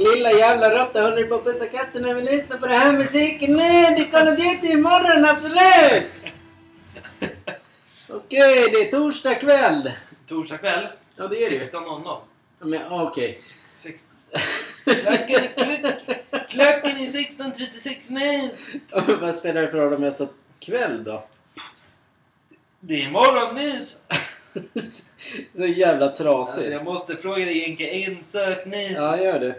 Lilla jävla råtta håller på att pussa katten när vi lyssnar på den här musiken. Nej, det kommer dit imorgon, absolut! Okej, det är torsdag kväll. Torsdag kväll. Ja, det är det ju. 16.00. Men okej. Sex- Klockan, klock, klockan är 16.36 nu. Ja, Vad spelar det för roll om jag sa kväll då? Det är morgon nyss. Så jävla Alltså trasigt. jag måste fråga dig Jenke en nyss. Ja, gör det.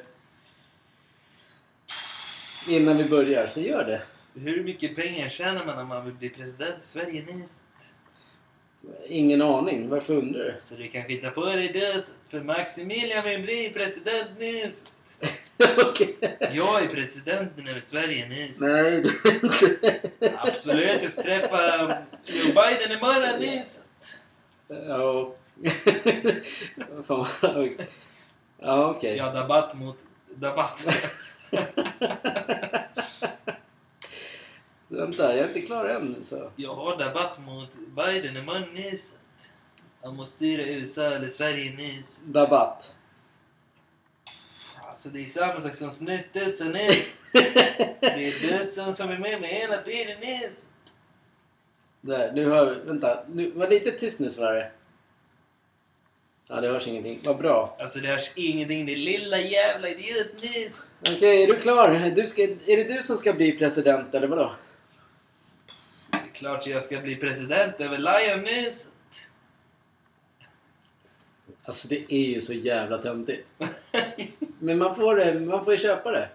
Innan vi börjar, så gör det. Hur mycket pengar tjänar man om man vill bli president i Sverige nyss? Ingen aning. Varför undrar du? Så du kan skita på dig dus, för Maximilian vill bli president nyss. Okej. Jag är presidenten över Sverige nyss. Nej, det är inte. Absolut, jag ska träffa Joe Biden imorgon nyss. Ja. Fan vad... Ja, okej. Ja, debatt mot debatt. Vänta, jag är inte klar än. Så. Jag har debatt mot Biden imorgon nyss. Han måste styra USA eller Sverige nyss. Dabatt. Alltså det är samma sak som snus, duss och nyss. Det är dussen som är med mig hela tiden nyss. Där, du hör... Vänta, nu, var lite tyst nu Sverige. Ja, det hörs ingenting. Vad bra. Alltså det hörs ingenting, är lilla jävla idiot nyss. Okej, är du klar? Du ska, är det du som ska bli president eller vadå? Det är klart jag ska bli president över Lion nyss. Alltså det är ju så jävla töntigt. Men man får, det, man får ju köpa det.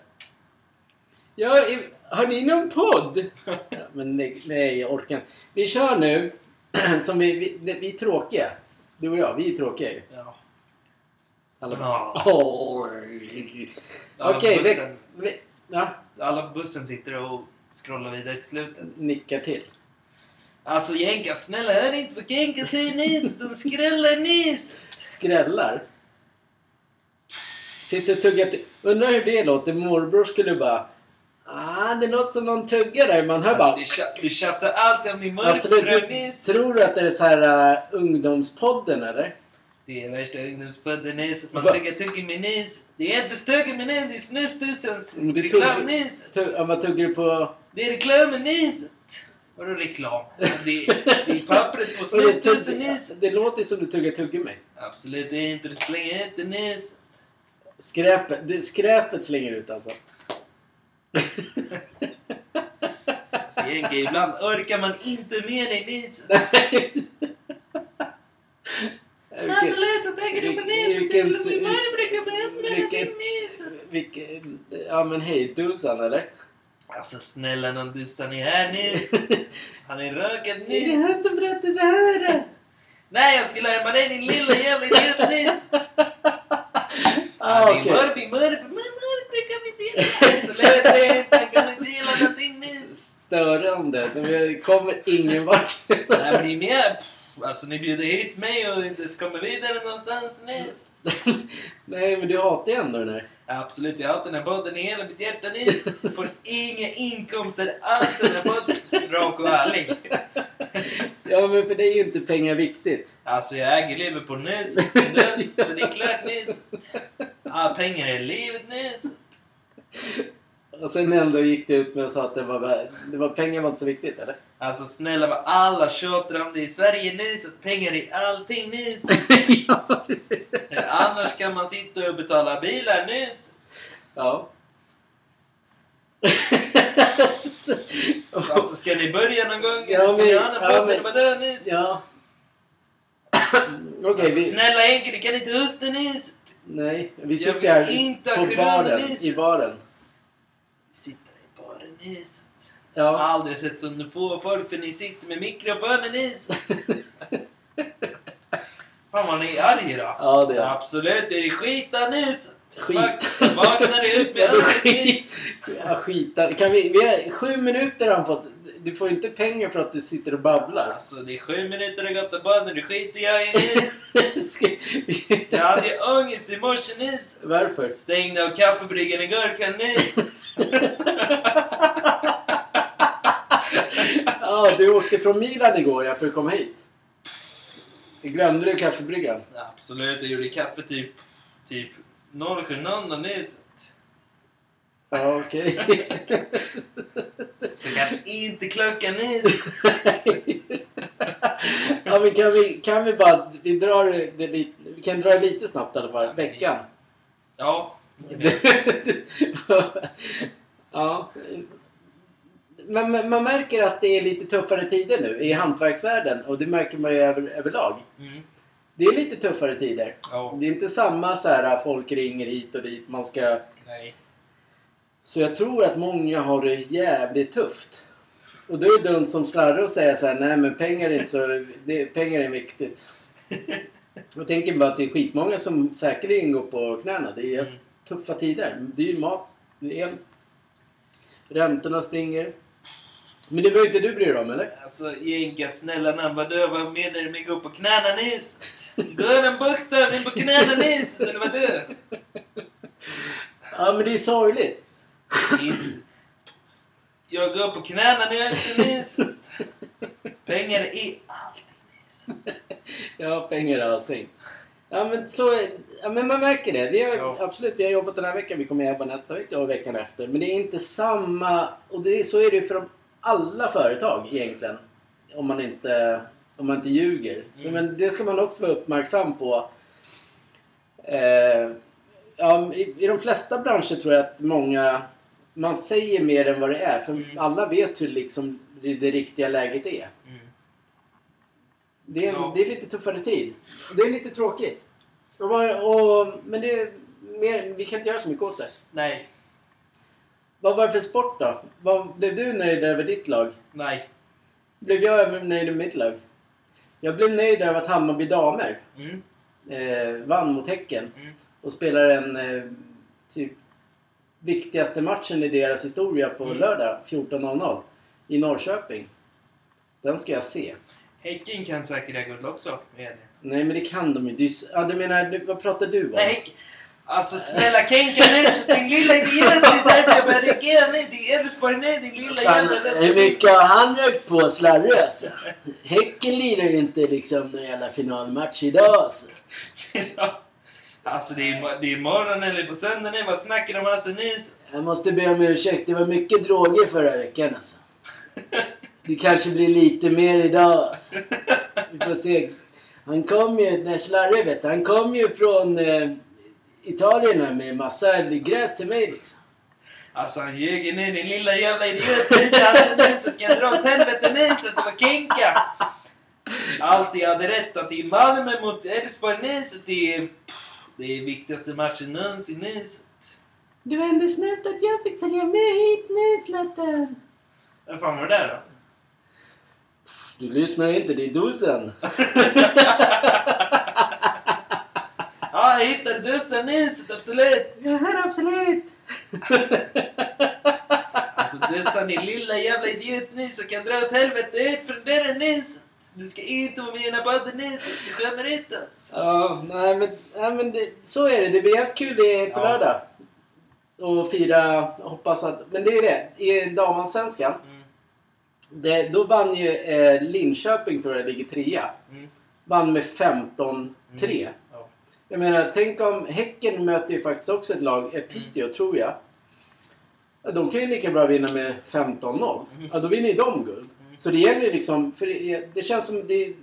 Ja, har ni någon podd? Ja, men nej, nej, jag orkar inte. Vi kör nu. Som vi, vi, vi är tråkiga. Du och jag, vi är tråkiga ju. Ja. Alla bara... Alla Okej, vi, bussen, vi, ja, alla bussen sitter och scrollar vidare till slutet. nickar till. Alltså Jenka, snälla hör ni inte vad Jenka säger nyss? De skrällar nyss! Skrällar. Sitter och tuggar till. Undrar hur det låter. Morbror skulle bara... Ah, det låter som någon tuggar där. Man hör bara... Alltså, du, tja- du tjafsar alltid om Absolut. Du, nyss. tror du att det är så här uh, ungdomspodden eller? Det är värsta ungdomspodden nyss, att man Va? tuggar tuggummi nyss. Det är inte tuggummi nyss, det är snusdussens Men det reklam tugg-. Tugg, ja, vad tuggar du på? Det är reklamen nyss. Vadå reklam? Det är, det är pappret på det, snusdussen tugg, nyss. det låter som du tuggar tuggummi. Absolut det är inte, du slänger inte nyss. Skräpet, det, skräpet slänger ut alltså. Alltså ibland orkar man inte med dig nyss. Vilken, Absolut, jag tänker på nyss. vilken- Det blir mörkbricka bättre vilken- än nyss. vilken, ja men hej Dusan eller? Alltså snälla någon dussar ni här nyss? Han är rökad Är det nyss. han som berättar så här? Nej, jag skulle härma dig din lilla jävla idiot nyss. Ah, Din okej. mörby, vi vi. Störande. Det kommer ingen vart. Är med. Pff, Alltså ni bjuder hit mig och inte kommer vidare någonstans nyss. Nej men du hatar ju ändå den här. Absolut, jag haft den här podden i hela mitt hjärta nyss. Får inga inkomster alls av den här podden. Rak och ärlig. Ja men för det är ju inte pengar viktigt. Alltså jag äger Liverpool nyss, nyss, så det är klart nyss. Ja, pengar är livet nyss. Och sen ändå gick du ut med och sa att det var, det var pengar var inte så viktigt eller? Alltså snälla vad alla tjatar om det i Sverige nyss, att pengar är allting nyss. ja. Annars kan man sitta och betala bilar nyss. ja. Alltså ska ni börja någon gång? Ja, Eller ska men- ni ha en podd eller vadå nyss? ja. Okej, Alltså vi... snälla Henke, du kan inte hosta nyss. Nej, vi sitter här inte på baren. I baren. Vi sitter i baren nyss. Jag har Ja. aldrig sett så få folk för ni sitter med mikrofoner nyss. Fan vad ni är arga då. Ja, det är Absolut, det är skita nyss. Skit. Vak- Vaknar du upp med skit. Ja, skita. Kan vi, vi har sju minuter har han fått. Du får inte pengar för att du sitter och babblar. Alltså det är sju minuter och gått och baden, nu skiter jag i nyss. Ska vi... Jag hade ju ångest i morse nyss. Varför? Stängde av kaffebryggan igår kväll nyss. Ja, du åkte från Milan igår ja, för att komma hit. Glömde du kaffebryggan? Absolut, jag gjorde kaffe typ, typ 070 nyss. Ja, okej. Så kan inte klockan nyss. ja, men kan vi, kan vi bara... Vi, drar det, lite- vi kan dra det lite snabbt i alla fall. Veckan. Ja. ja. Men man märker att det är lite tuffare tider nu i hantverksvärlden och det märker man ju över, överlag. Mm. Det är lite tuffare tider. Ja. Det är inte samma så här folk ringer hit och dit. Man ska... Nej. Så jag tror att många har det jävligt tufft. Och då är det dumt som slarre att säga så här, nej men pengar är inte så... Det, pengar är viktigt. Jag tänker bara att det är skitmånga som säkerligen går på knäna. Det är Mm. tuffa tider. Dyr mat, el. Räntorna springer. Men det behöver inte du bry dig om eller? Alltså Jenka, snälla namn, vadå? Vad menar du med gå på knäna nyss? Går den bokstavligen på knäna nyss? Eller vadå? Ja men det är sorgligt. In- Jag går på knäna nyss. Pengar är alltid nyss. Ja, pengar är allting. Ja men så ja, men man märker det. Vi har, Ja. Absolut, vi har jobbat den här veckan. Vi kommer jobba nästa vecka och veckan efter. Men det är inte samma... Och det är, så är det för de, alla företag egentligen. Om man inte, om man inte ljuger. Mm. Men det ska man också vara uppmärksam på. Eh, ja, i, I de flesta branscher tror jag att många... Man säger mer än vad det är. För Mm. alla vet hur liksom det, det riktiga läget är. Mm. Det är, Ja. det är lite tuffare tid. Det är lite tråkigt. Och, och, men det är mer, vi kan inte göra så mycket åt det. Nej. Vad var det för sport då? Vad, blev du nöjd över ditt lag? Nej. Blev jag nöjd över mitt lag? Jag blev nöjd över att Hammarby damer Mm. eh, vann mot Häcken Mm. och spelar en eh, typ viktigaste matchen i deras historia på Mm. lördag 14.00 i Norrköping. Den ska jag se. Häcken kan säkert ha guld också. Med. Nej men det kan de ju. Ja, du menar, vad pratar du om? Nej, Häcken. Alltså snälla Kenka nyss, din lilla idiot. Det är därför jag börjar reagera nu. Det är Elfsborg nu, din lilla jävla... hur mycket har han rökt på Slarre alltså? Häcken lirar ju inte liksom någon jävla finalmatch idag alltså. Alltså det är, det är imorgon eller på söndag nu. Vad snackar de om alltså nyss? Jag måste be om ursäkt, det var mycket droger förra veckan alltså. Det kanske blir lite mer idag alltså. Vi får se. Han kom ju, nej Slarre vet du, han kom ju från eh, Italien med massa gräs till mig liksom. Alltså han ljuger nu, din lilla jävla idiot. Alltså nyset kan dra åt helvete nyset. Det var Kenka. Allt jag hade rätt att är Malmö mot Elfsborg nyset. Det är, det är viktigaste matchen någonsin nyset. Det var ändå snällt att jag fick följa med hit nu Zlatan. Vem fan var det där då? Du lyssnar inte, det är Dusen. Ja, jag hittade dussen nyset, absolut. Ja, här absolut. Alltså dussan din lilla jävla idiot nyset kan dra åt helvete ut från dörren nyset. Du ska inte vara med i den här podden nyset. Du skämmer ut oss. Ja, nej men, nej, men det, så är det. Det blir helt kul det på Ja. lördag. Och fira, hoppas att... Men det är det. I damallsvenskan, Mm, det, då vann ju eh, Linköping, tror jag, ligger trea. mm, Vann med 15-3. mm. Ja. Jag menar, tänk om Häcken möter ju faktiskt också ett lag, eh, Piteå tror jag. Ja, De kan ju lika bra vinna med 15-0. Mm. Ja, då vinner ju de guld. Mm. Så det gäller ju liksom, för det, det känns som det...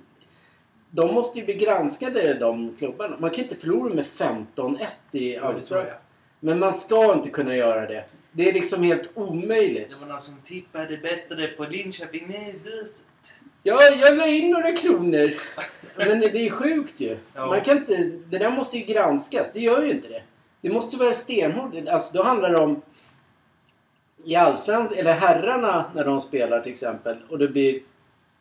De måste ju bli granskade de klubbarna. Man kan inte förlora med 15-1 i Allsvenskan. Men man ska inte kunna göra det. Det är liksom helt omöjligt. Det var någon som tippade bättre på Linköping Nydus. Ja, jag la in några kronor. Men det är sjukt ju. Ja. Man kan inte, det där måste ju granskas. Det gör ju inte det. Det måste vara stenhårt. Alltså då handlar det om i allsvenskan, eller herrarna när de spelar till exempel och det blir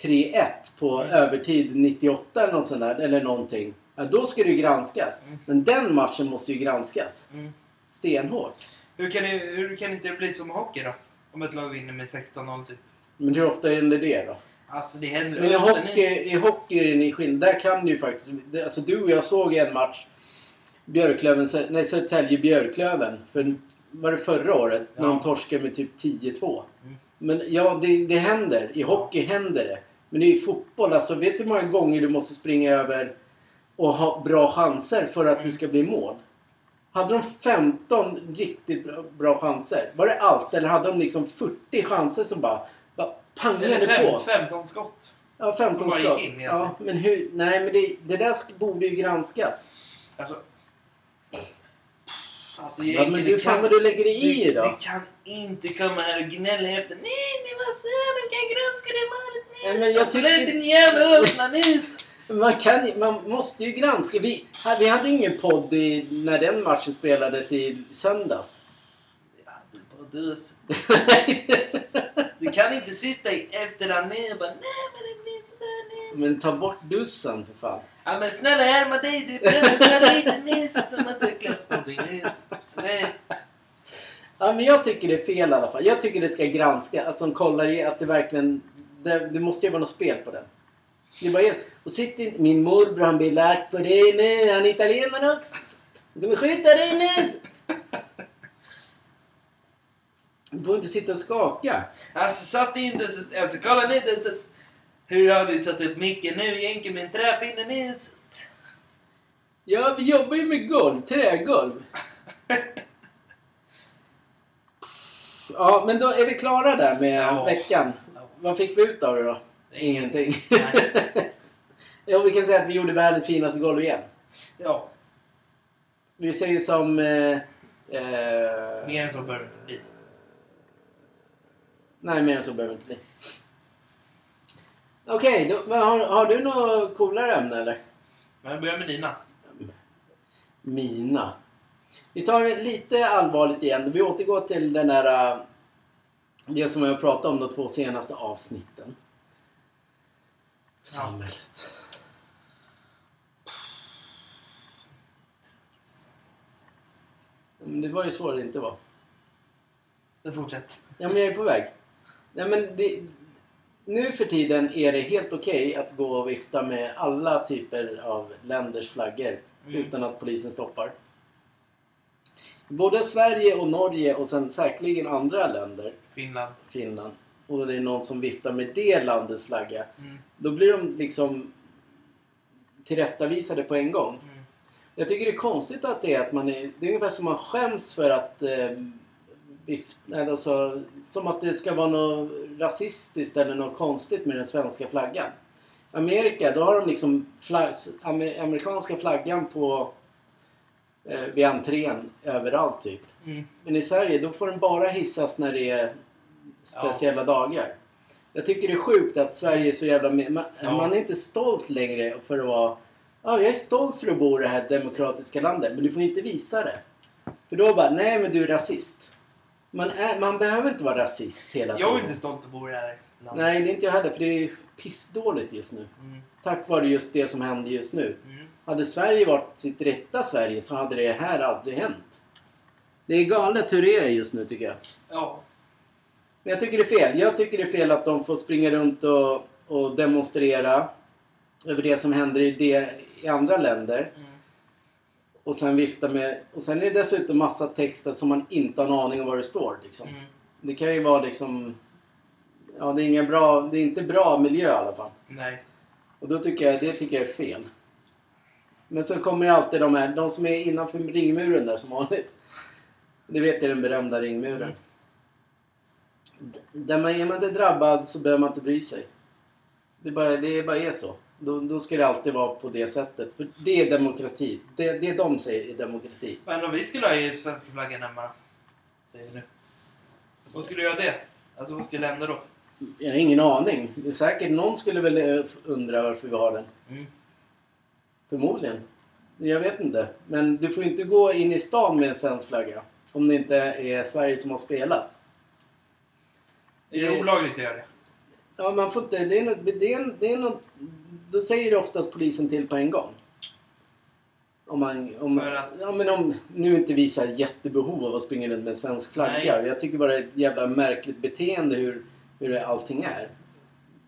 3-1 på Mm. övertid 98 eller något sånt där, eller någonting. Ja, då ska det ju granskas. Mm. Men den matchen måste ju granskas. Mm. Stenhårt. Hur, kan det, hur kan inte det bli som hockey då? Om ett lag vinner med 16-0 typ. Men hur ofta händer det då? Alltså det händer Men i hockey, i hockey är det skillnad. Där kan du ju faktiskt... det- Alltså du och jag såg en match. Björklöven, nej Södertälje-Björklöven. För, var det förra året? När Ja. de torskade med typ 10-2. Mm. Men ja, det, det händer. I hockey händer det. Men i fotboll, alltså vet du hur många gånger du måste springa över och ha bra chanser för att det Mm. ska bli mål? Hade de 15 riktigt bra, bra chanser? Var det allt? Eller hade de liksom 40 chanser som bara pangade Eller på? fem, 15 skott. Ja, 15 som bara gick skott. in egentligen. Ja, men hur... Nej, men det, det där borde ju granskas. Alltså... Alltså Ja, men du, det fan kan- vad du lägger dig i du, då. du kan inte komma här och gnälla efter. Nej, det var så. De kan granska det målet nyss. Men jag tycker- din jävla åsna nyss. Man, kan, man måste ju granska. Vi, vi hade ingen podd i, när den matchen spelades i söndags. Ja, det bara dus. Du kan inte sitta i efterhand och bara nej men det blir sådär. Men ta bort dussen för fan. Ja men snälla härma dig, det bränner så lite nyss som att du någonting nyss. Absolut. Ja, men jag tycker det är fel i alla fall. Jag tycker det ska granska. Att de kollar i att det verkligen... Det, det måste ju vara något spel på den. Det är bara helt... Och sitter inte... Min morbror han blir lack på dig nu. Han är italienare också. De kommer skjuta dig nu. Du får inte sitta och skaka. Alltså satt inte ens... Alltså kolla ni inte så Hur har vi satt upp micken nu egentligen med en träpinne nyss? Ja, vi jobbar ju med golv. Trägolv. Ja, men då är vi klara där med Ja. veckan. Vad fick vi ut av det då? Ingenting. Ja, vi kan säga att vi gjorde världens finaste golv igen. Ja, Vi säger som... Eh, eh, mer än så behöver det inte bli. Nej, mer än så behöver inte bli. Okej, men har, har du något coolare ämne eller? Jag börjar med dina. Mina. Vi tar det lite allvarligt igen. Vi återgår till den där... eh, Det som jag pratade om de två senaste avsnitten. Samhället. Men det var ju så det inte var. Men fortsätt. Ja, men jag är på väg. Nej, men det, nu för tiden är det helt okej att gå och vifta med alla typer av länders flaggor Mm. utan att polisen stoppar. Både Sverige och Norge och sen säkerligen andra länder, Finland. Finland, och det är någon som viftar med det landets flagga. Mm. Då blir de liksom tillrättavisade på en gång. Mm. Jag tycker det är konstigt att det är att man är... Det är ungefär som man skäms för att... Eh, alltså, som att det ska vara något rasistiskt eller något konstigt med den svenska flaggan. Amerika, då har de liksom flag, amer, amerikanska flaggan på... Eh, vid entrén överallt typ. Mm. Men i Sverige, då får den bara hissas när det är speciella dagar. Jag tycker det är sjukt att Sverige är så jävla... Man, Ja. man är inte stolt längre för att vara... Ja, jag är stolt för att bo i det här demokratiska landet, men du får inte visa det. För då bara, nej men du är rasist. Man, är, man behöver inte vara rasist hela tiden. Jag är inte stolt att bo i det här landet. Nej, det är inte jag heller, för det är pissdåligt just nu. Mm. Tack vare just det som händer just nu. Mm. Hade Sverige varit sitt rätta Sverige så hade det här aldrig hänt. Det är galet hur det är just nu tycker jag. Ja. Men jag tycker det är fel. Jag tycker det är fel att de får springa runt och, och demonstrera över det som händer i, det, i andra länder. Mm. Och sen vifta med... Och sen är det dessutom massa texter som man inte har en aning om vad det står. Liksom. Mm. Det kan ju vara liksom... Ja, det är, inga bra, det är inte bra miljö i alla fall. Nej. Och då tycker jag, det tycker jag är fel. Men så kommer ju alltid de här, de som är innanför ringmuren där som vanligt. Det vet jag den berömda ringmuren. Mm. Där man, är man inte drabbad så behöver man inte bry sig. Det bara, det bara är så. Då, då ska det alltid vara på det sättet. För det är demokrati. Det, det de säger är demokrati. Men om vi skulle ha i svenska flaggan hemma? Säger vi nu. Vad skulle du göra det? Alltså vad skulle hända då? Jag har ingen aning. Det är säkert någon skulle väl eh, undra varför vi har den. Mm. Förmodligen. Jag vet inte. Men du får inte gå in i stan med en svensk flagga. Om det inte är Sverige som har spelat. Är det Det- olagligt att göra det? Ja, man får inte... Det är något, det är, det är något, då säger oftast polisen till på en gång. Om man... Om, För att- ja, men om nu inte visar jättebehov av att springa runt med en svensk flagga. Nej. Jag tycker bara det är ett jävla märkligt beteende hur, hur det, allting är.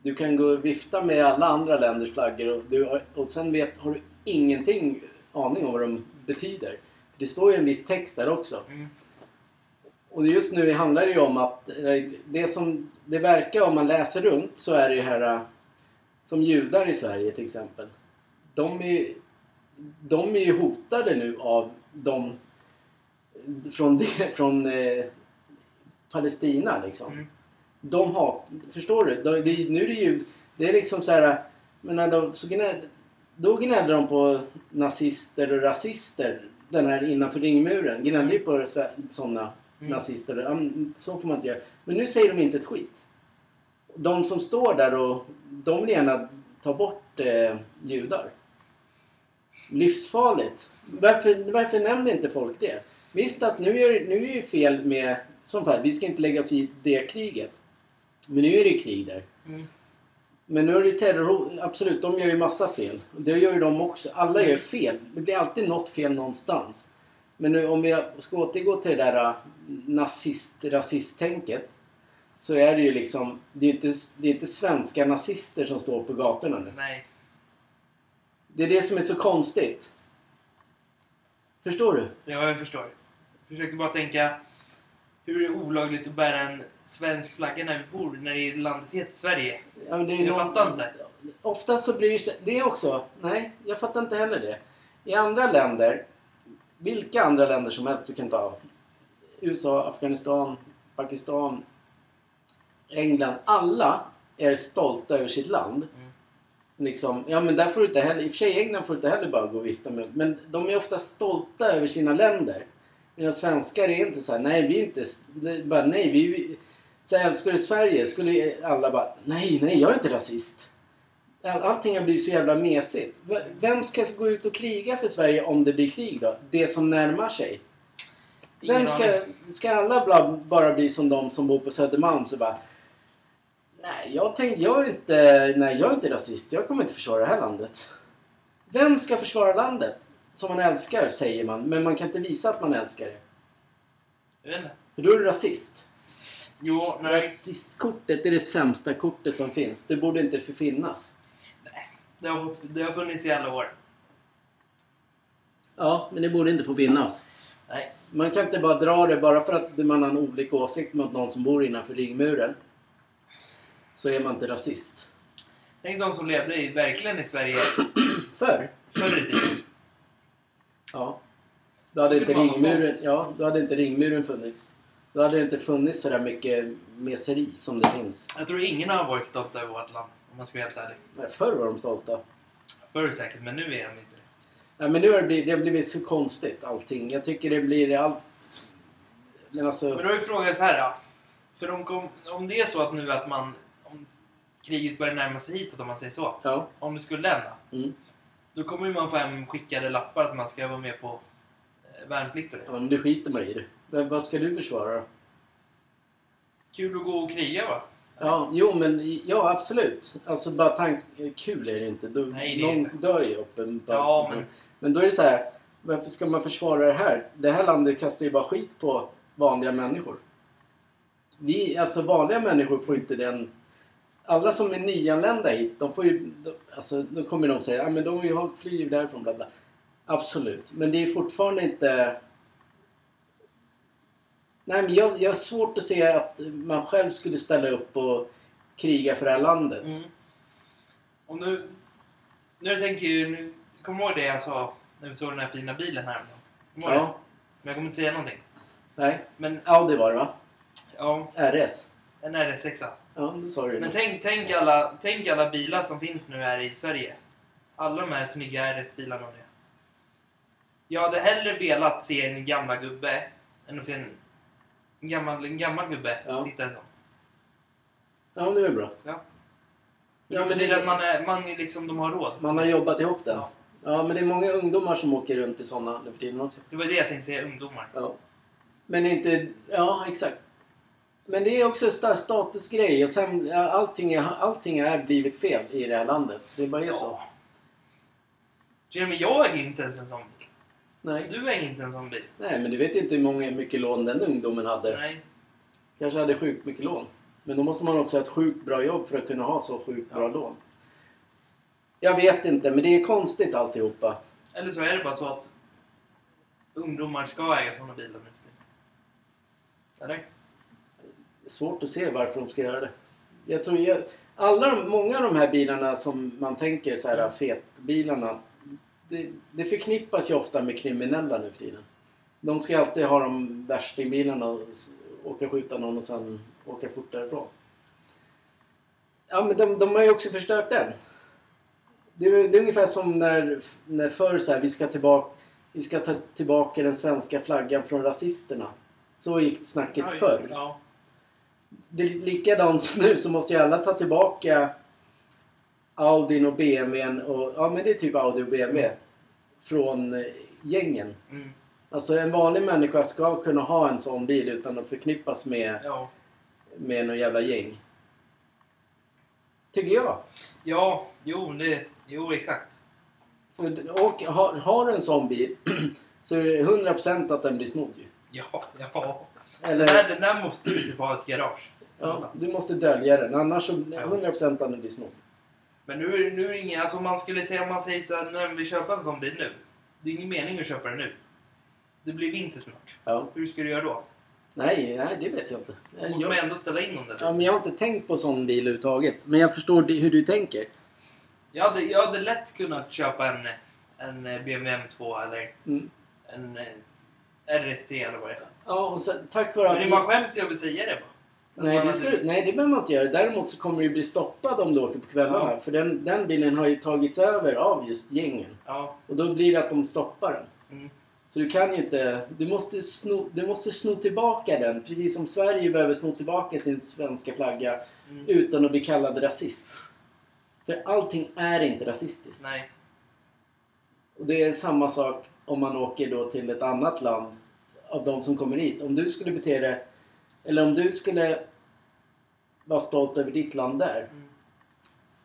Du kan gå och vifta med alla andra länders flaggor och, du, har- och sen vet, har du ingenting aning om vad de betyder. Det står ju en viss text där också. Mm. Och just nu handlar det ju om att det som det verkar om man läser runt så är det ju här som judar i Sverige till exempel. De är, de är ju hotade nu av de från, det, från eh, Palestina liksom. Mm. De har, förstår du? De, det, nu är det ju, det är liksom så här, men när de, så gnä, då gnällde de på nazister och rasister den här innanför ringmuren. Gnällde ju på sådana Mm. nazister. Så får man inte göra. Men nu säger de inte ett skit. De som står där och de vill gärna ta bort eh, judar. Livsfarligt. Varför, varför nämner inte folk det? Visst att nu är, nu är det fel med, som fall, vi ska inte lägga oss i det kriget. Men nu är det krig där. Mm. Men nu är det terror, absolut, de gör ju massa fel. Det gör ju de också. Alla gör fel. Det blir alltid något fel någonstans. Men nu om vi ska återgå till det där äh, nazist, rasisttänket. Så är det ju liksom, det är inte, det är inte svenska nazister som står på gatorna nu. Nej. Det är det som är så konstigt. Förstår du? Ja, jag förstår. Jag försöker bara tänka hur är det olagligt att bära en svensk flagga när vi bor, när det är landet heter Sverige? Ja, men det är Jag någon- fattar inte. Ofta så bryr sig... Det också. Nej, jag fattar inte heller det. I andra länder, vilka andra länder som helst du kan ta. USA, Afghanistan, Pakistan, England. Alla är stolta över sitt land. Mm. Liksom, ja men där får du inte heller, i och för sig i England får du inte heller bara gå och vifta med. Men de är ofta stolta över sina länder. Medan svenskar är inte så här, nej vi är inte, bara nej vi, så här, älskar du Sverige? Skulle alla bara, nej nej jag är inte rasist. All- Allting har blivit så jävla mesigt. Vem ska gå ut och kriga för Sverige om det blir krig då? Det som närmar sig. Vem ska, ska alla bara bli som de som bor på Södermalm så bara Nej, jag tänkte, jag är inte, nej, jag är inte rasist. Jag kommer inte försvara det här landet. Vem ska försvara landet? Som man älskar, säger man. Men man kan inte visa att man älskar det. Jag vet inte. För då är du rasist. Jo, nej. Rasistkortet är det sämsta kortet som finns. Det borde inte finnas. Det har, fått, det har funnits i alla år. Ja, men det borde inte få finnas. Nej. Man kan inte bara dra det bara för att man har en olika åsikt mot någon som bor innanför ringmuren. Så är man inte rasist. Tänk de som levde i, verkligen i Sverige Förr? förr i tiden. Ja. Då hade, inte Skulle man vara ringmuren, ja, då hade inte ringmuren funnits. Då hade det inte funnits så där mycket meseri som det finns. Jag tror ingen har varit stolt över vårt land, om man ska vara helt ärlig. Nej, Förr var de stolta. Förr säkert, men nu är de inte det. Ja, men nu har det blivit, det har blivit så konstigt allting. Jag tycker det blir allt... Men alltså... Men då är frågan så här då. För om, om det är så att nu att man... Kriget börjar närma sig hitåt, om man säger så. Ja. Om det skulle hända. Mm. Då kommer man få hem skickade lappar att man ska vara med på eh, värnplikt och det. ja men det skiter man i. Men vad ska du försvara? Kul att gå och kriga va? Ja, jo men ja absolut. Alltså bara tank... Kul är det inte. Då, Nej, det någon inte. dör ju uppenbart. Ja, men- men då är det så här. Varför ska man försvara det här? Det här landet kastar ju bara skit på vanliga människor. Vi, alltså vanliga människor får inte den... Alla som är nyanlända hit, de får ju... de- Alltså, då kommer de säga, men de vill ha flyg därifrån, bla bla. Absolut. Men det är fortfarande inte... Nej men jag, jag har svårt att se att man själv skulle ställa upp och kriga för det här landet. Mm. Och nu... Nu tänker jag. Nu, kommer du ihåg det jag sa när vi såg den här fina bilen här? Det? Ja. Men jag kommer inte säga någonting. Nej. Men Audi var det va? ja, RS. en RS6. Ja, då sa du Men det. tänk, tänk, alla, tänk alla bilar som finns nu här i Sverige. Alla de här snygga RS-bilarna och det. Jag hade hellre velat se en gamla gubbe än att se en gammal, en gammal gubbe Ja. sitta en sån. Ja, det är bra. Ja. Ja, det men betyder det- att man, är, man är liksom, de har råd. Man har jobbat ihop den. Ja. Ja, men det är många ungdomar som åker runt i sådana nu för tiden också. Det var det jag tänkte säga, ungdomar. Ja. Men inte... Ja, exakt. Men det är också en sta- statusgrej och sen ja, allting, är, allting är blivit fel i det här landet. Det bara är så. Till och med jag äger inte ens en sån bil. Nej. Du äger inte en sån bil. Nej, men du vet inte hur många, mycket lån den ungdomen hade. Nej. Kanske hade sjukt mycket lån. Men då måste man också ha ett sjukt bra jobb för att kunna ha så sjukt Ja. bra lån. Jag vet inte, men det är konstigt alltihopa. Eller så är det bara så att ungdomar ska äga såna bilar nu. Eller? Det är svårt att se varför de ska göra det. Jag tror jag, alla många av de här bilarna som man tänker så här fetbilarna. Det, det förknippas ju ofta med kriminella nu för tiden. De ska alltid ha de värstingbilarna och s- åka och skjuta någon och sen åka fort därifrån. Ja, men de, de har ju också förstört den. Det är, det är ungefär som när, när förr så här, vi ska tillbaka vi ska ta tillbaka den svenska flaggan från rasisterna. Så gick snacket förr. Ja. Det är likadant nu så måste ju alla ta tillbaka Audin och BMWn och ja men det är typ Audi och BMW från eh, gängen. Mm. Alltså en vanlig människa ska kunna ha en sån bil utan att förknippas med, Ja. med någon jävla gäng. Tycker jag. Ja, jo, det, jo exakt. Och har, har du en sån bil så är det 100% att den blir snodd ju. Ja, ja. Den Eller, där, den där måste du typ ha ett garage. ja, någonstans. du måste dölja den. Annars så 100% att den blir snodd. Men nu är, nu är det ingen, alltså om man skulle säga om man säger så här, när vi köper en sån bil nu. Det är ingen mening att köpa den nu. Det blir vinter snart. Ja. Hur ska du göra då? Nej, nej, det vet jag inte. Då måste man Jag, ändå ställa in dem där. ja, men jag har inte tänkt på sån bil överhuvudtaget. Men jag förstår det- hur du tänker. Jag hade, jag hade lätt kunnat köpa en, en BMW M2 eller Mm. en eh, RST eller vad det är. Ja, och sen, tack vare Men att... det är bara skäms jag vill säga det bara. Nej Alltså, det, ska, du- nej, det behöver man inte göra. Däremot så kommer du bli stoppad om du åker på kvällarna. Ja. För den, den bilen har ju tagits över av just gängen. Ja. Och då blir det att de stoppar den. Mm. Så du kan ju inte... Du måste, sno, du måste sno tillbaka den. Precis som Sverige behöver sno tillbaka sin svenska flagga Mm. utan att bli kallad rasist. För allting är inte rasistiskt. Nej. Och det är samma sak om man åker då till ett annat land av de som kommer hit. Om du skulle bete dig... Eller om du skulle vara stolt över ditt land där. Mm.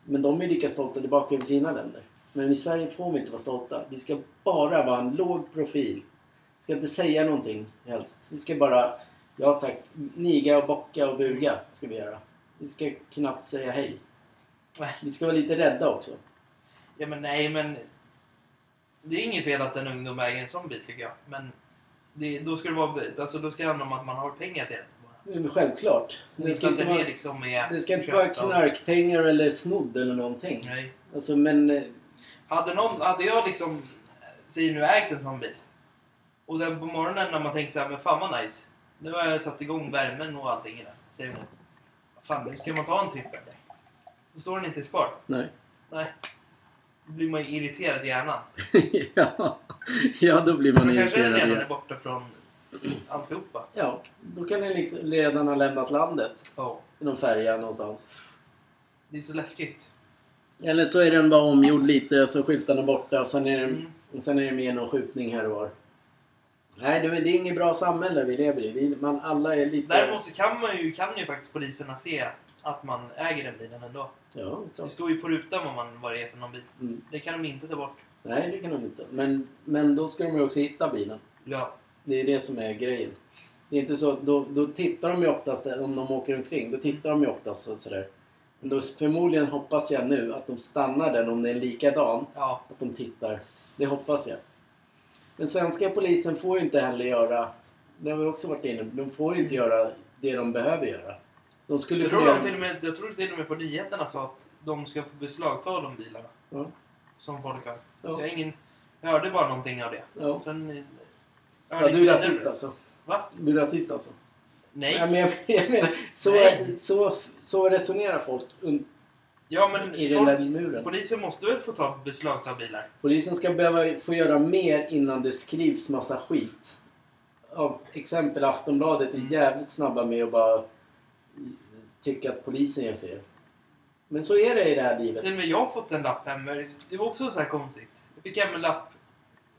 Men de är lika stolta tillbaka över sina länder. Men i Sverige får vi inte vara stolta. Vi ska bara vara en låg profil. Vi ska inte säga någonting helst. Vi ska bara, ja tack, niga och bocka och buga ska vi göra. Vi ska knappt säga hej. Vi ska vara lite rädda också. Ja men nej men... Det är inget fel att en ungdom äger en sån bil tycker jag. Men det, då ska det vara... Alltså då ska det handla om att man har pengar till den. bara. Men Självklart. Det Inte ska att inte vara, liksom det ska inte vara knarkpengar eller snodd eller någonting. Nej. Alltså men... eh, Hade, någon, hade jag liksom, säger nu ägt en sån bil. Och sen på morgonen när man tänker så här, men fan vad nice. Nu har jag satt igång värmen och allting i den. Säger man. Fan, nu ska man ta en tripp eller? Så står den inte kvar. Nej. Nej. Då blir man ju irriterad i hjärnan. ja. ja, då blir man Men kanske irriterad. redan igen. är borta från alltihopa. Ja, då kan den liksom redan ha lämnat landet. Ja. I någon färja någonstans. Det är så läskigt. Eller så är den bara omgjord lite så skyltarna borta och sen är, den, Mm. sen är det med någon skjutning här och var. Nej, det är, det inget bra samhälle vi lever i. Vi, man, alla är lite... Däremot så kan man ju, kan ju faktiskt poliserna se att man äger den bilen ändå. Ja, Det klart. står ju på rutan vad, man, vad det är för någon bil. Mm. Det kan de inte ta bort. Nej, det kan de inte. Men, men då ska de ju också hitta bilen. Ja. Det är det som är grejen. Det är inte så, då, då tittar de ju oftast, om de åker omkring, då tittar de ju oftast så, sådär. Men då förmodligen hoppas jag nu att de stannar där om det är likadan. Ja. Att de tittar. Det hoppas jag. Den svenska polisen får ju inte heller göra, det har vi också varit inne på, de får ju inte göra det de behöver göra. De skulle Jag tror, de göra... till och med, jag tror till och med på nyheterna sa att de ska få beslagta de bilarna Ja. som folk har. Jag, Ja. har ingen, jag hörde bara någonting av det. Ja. Sen, eh, jag ja, du är rasist alltså. Va? Du är rasist alltså. Nej. Ja, men jag, jag menar, så, Nej. så, så resonerar folk un, Ja men i den där muren. polisen måste väl få ta beslagta bilar? Polisen ska behöva få göra mer innan det skrivs massa skit. Av exempel Aftonbladet är Mm. jävligt snabba med att bara tycka att polisen gör fel. Men så är det i det här livet. Till och med jag fått en lapp hem. Det var också så här konstigt. Jag fick hem en lapp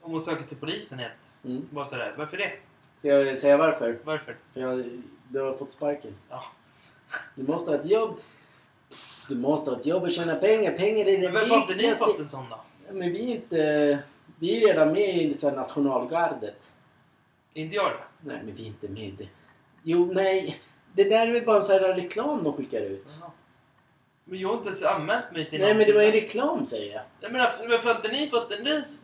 om att söka till polisen helt. Mm. Bara sådär. Varför det? Ska jag säga varför? Varför? För jag, du har fått sparken. Ja. Du måste ha ett jobb. Du måste ha ett jobb och tjäna pengar. Pengar är det Men varför har inte ni fått en sån då? Men vi är inte... Vi är redan med i så här nationalgardet. Inte jag det? Nej, men vi är inte med i det. Jo, nej. Det där är väl bara så här reklam de skickar ut. Jaha. Men jag har inte ens anmält mig till Nej, men det var ju reklam säger jag. Nej men absolut, varför har inte ni fått en lys?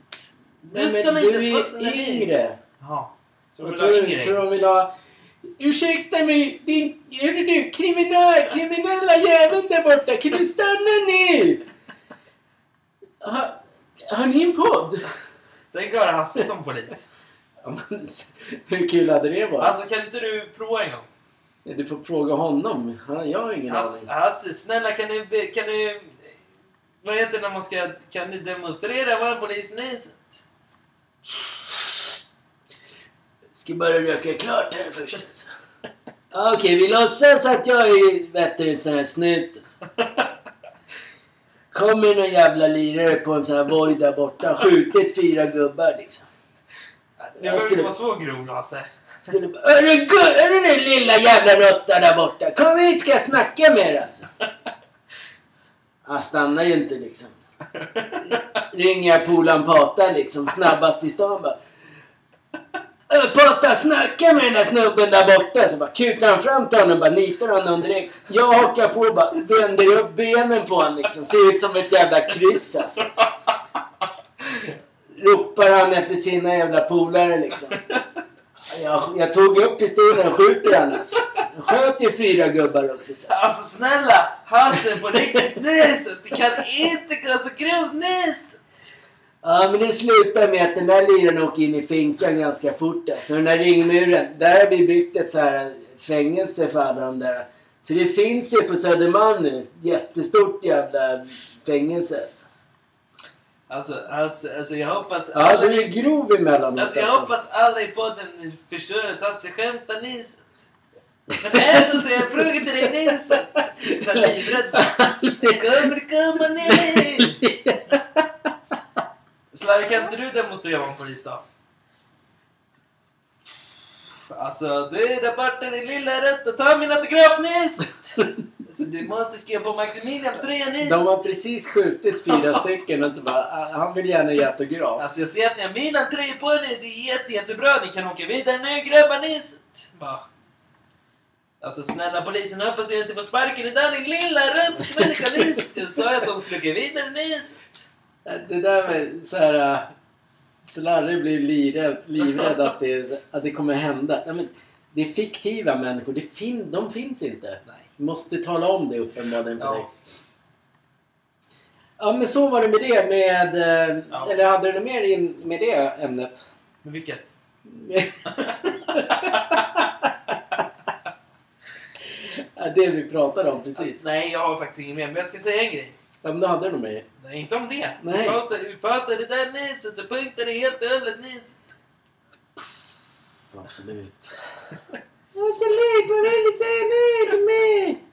Nej, men du den är yngre. Jaha. Så Jag vill tror, ha tror yngre? de vill ha... Ursäkta mig, din... Är du du kriminell, kriminella jäveln där borta? Kan du stanna nu? Har, har ni en podd? Att ha Hasse som polis. Hur kul hade det varit? Alltså kan inte du prova en gång? Du får fråga honom. Han- Jag har ingen Hasse, aning. Hasse snälla kan du, be- kan du... Vad heter det när man ska... Kan du demonstrera var polisnäset? Ska bara röka klart här först. Alltså. Ja, Okej, vi låtsas att jag är vet du, en sån här snut. Alltså. Kommer någon jävla lirare på en sån här Voi där borta. Skjutit fyra gubbar liksom. Det Jag behöver skulle- inte vara så grov Hasse. Skulle bara, är, du, är du den lilla jävla råtta där borta? Kom hit ska jag snacka med er alltså. Han stannar ju inte liksom. Ringer jag polaren Pata liksom snabbast i stan bara. "Ö, Pata snacka med den där snubben där borta. Så bara kutar han fram till honom och bara nitar honom direkt. Jag hakar på och bara vänder upp benen på honom liksom. Ser ut som ett jävla kryss alltså. Ropar han efter sina jävla polare liksom. Jag, jag tog upp pistolen och skjuter han alltså. Jag sköt ju fyra gubbar också. Så. Alltså snälla! Hasse på riktigt nyset! Det kan inte gå så grovt nys! Ja men det slutar med att den där liran åker in i finkan ganska fort alltså. Den där ringmuren. Där har vi byggt ett så här fängelse för alla de där. Så det finns ju på Södermalm nu. Jättestort jävla fängelse alltså. Alltså, alltså, alltså jag hoppas... Ja alla- den är grov emellanåt Alltså jag alltså. hoppas alla i podden förstår att Hasse skämtar nyset. Men ändå så jag frågar till dig nyset. Så livrädd. Kommer komma nys? Slarre, kan inte du demonstrera om polisdag? Alltså, du där borta din lilla rötta, ta min autograf nyss! Du måste skriva på Maximilians tröja nyss! De har precis skjutit fyra stycken och så bara, ah, han vill gärna ge autograf. Alltså jag ser att ni har mina tröjor på nu, det är jätte, jättebra, ni kan åka vidare nu grabbar nyss! Bara. Alltså snälla polisen, hoppas jag inte får sparken idag din lilla rötta människa nyss! Jag sa att de skulle åka vidare nyss! Det där med så här... äh, Slarre blir livrädd, livrädd att, det, att det kommer hända. Nej, men det är fiktiva människor. Det fin, de finns inte. Nej. Måste tala om det uppenbarligen för Ja. dig. Ja men så var det med det med... äh, Ja. Eller hade du något mer in med det ämnet? Men vilket? Ja, det vi pratade om precis. Nej, jag har faktiskt ingen mer, men jag ska säga en grej. Ja, men då hade du nog mer. Nej, inte om det. Nej. Vi pausar, det där nyset och punktar är helt och hållet nyset. Absolut. Vill du säga nu till mig?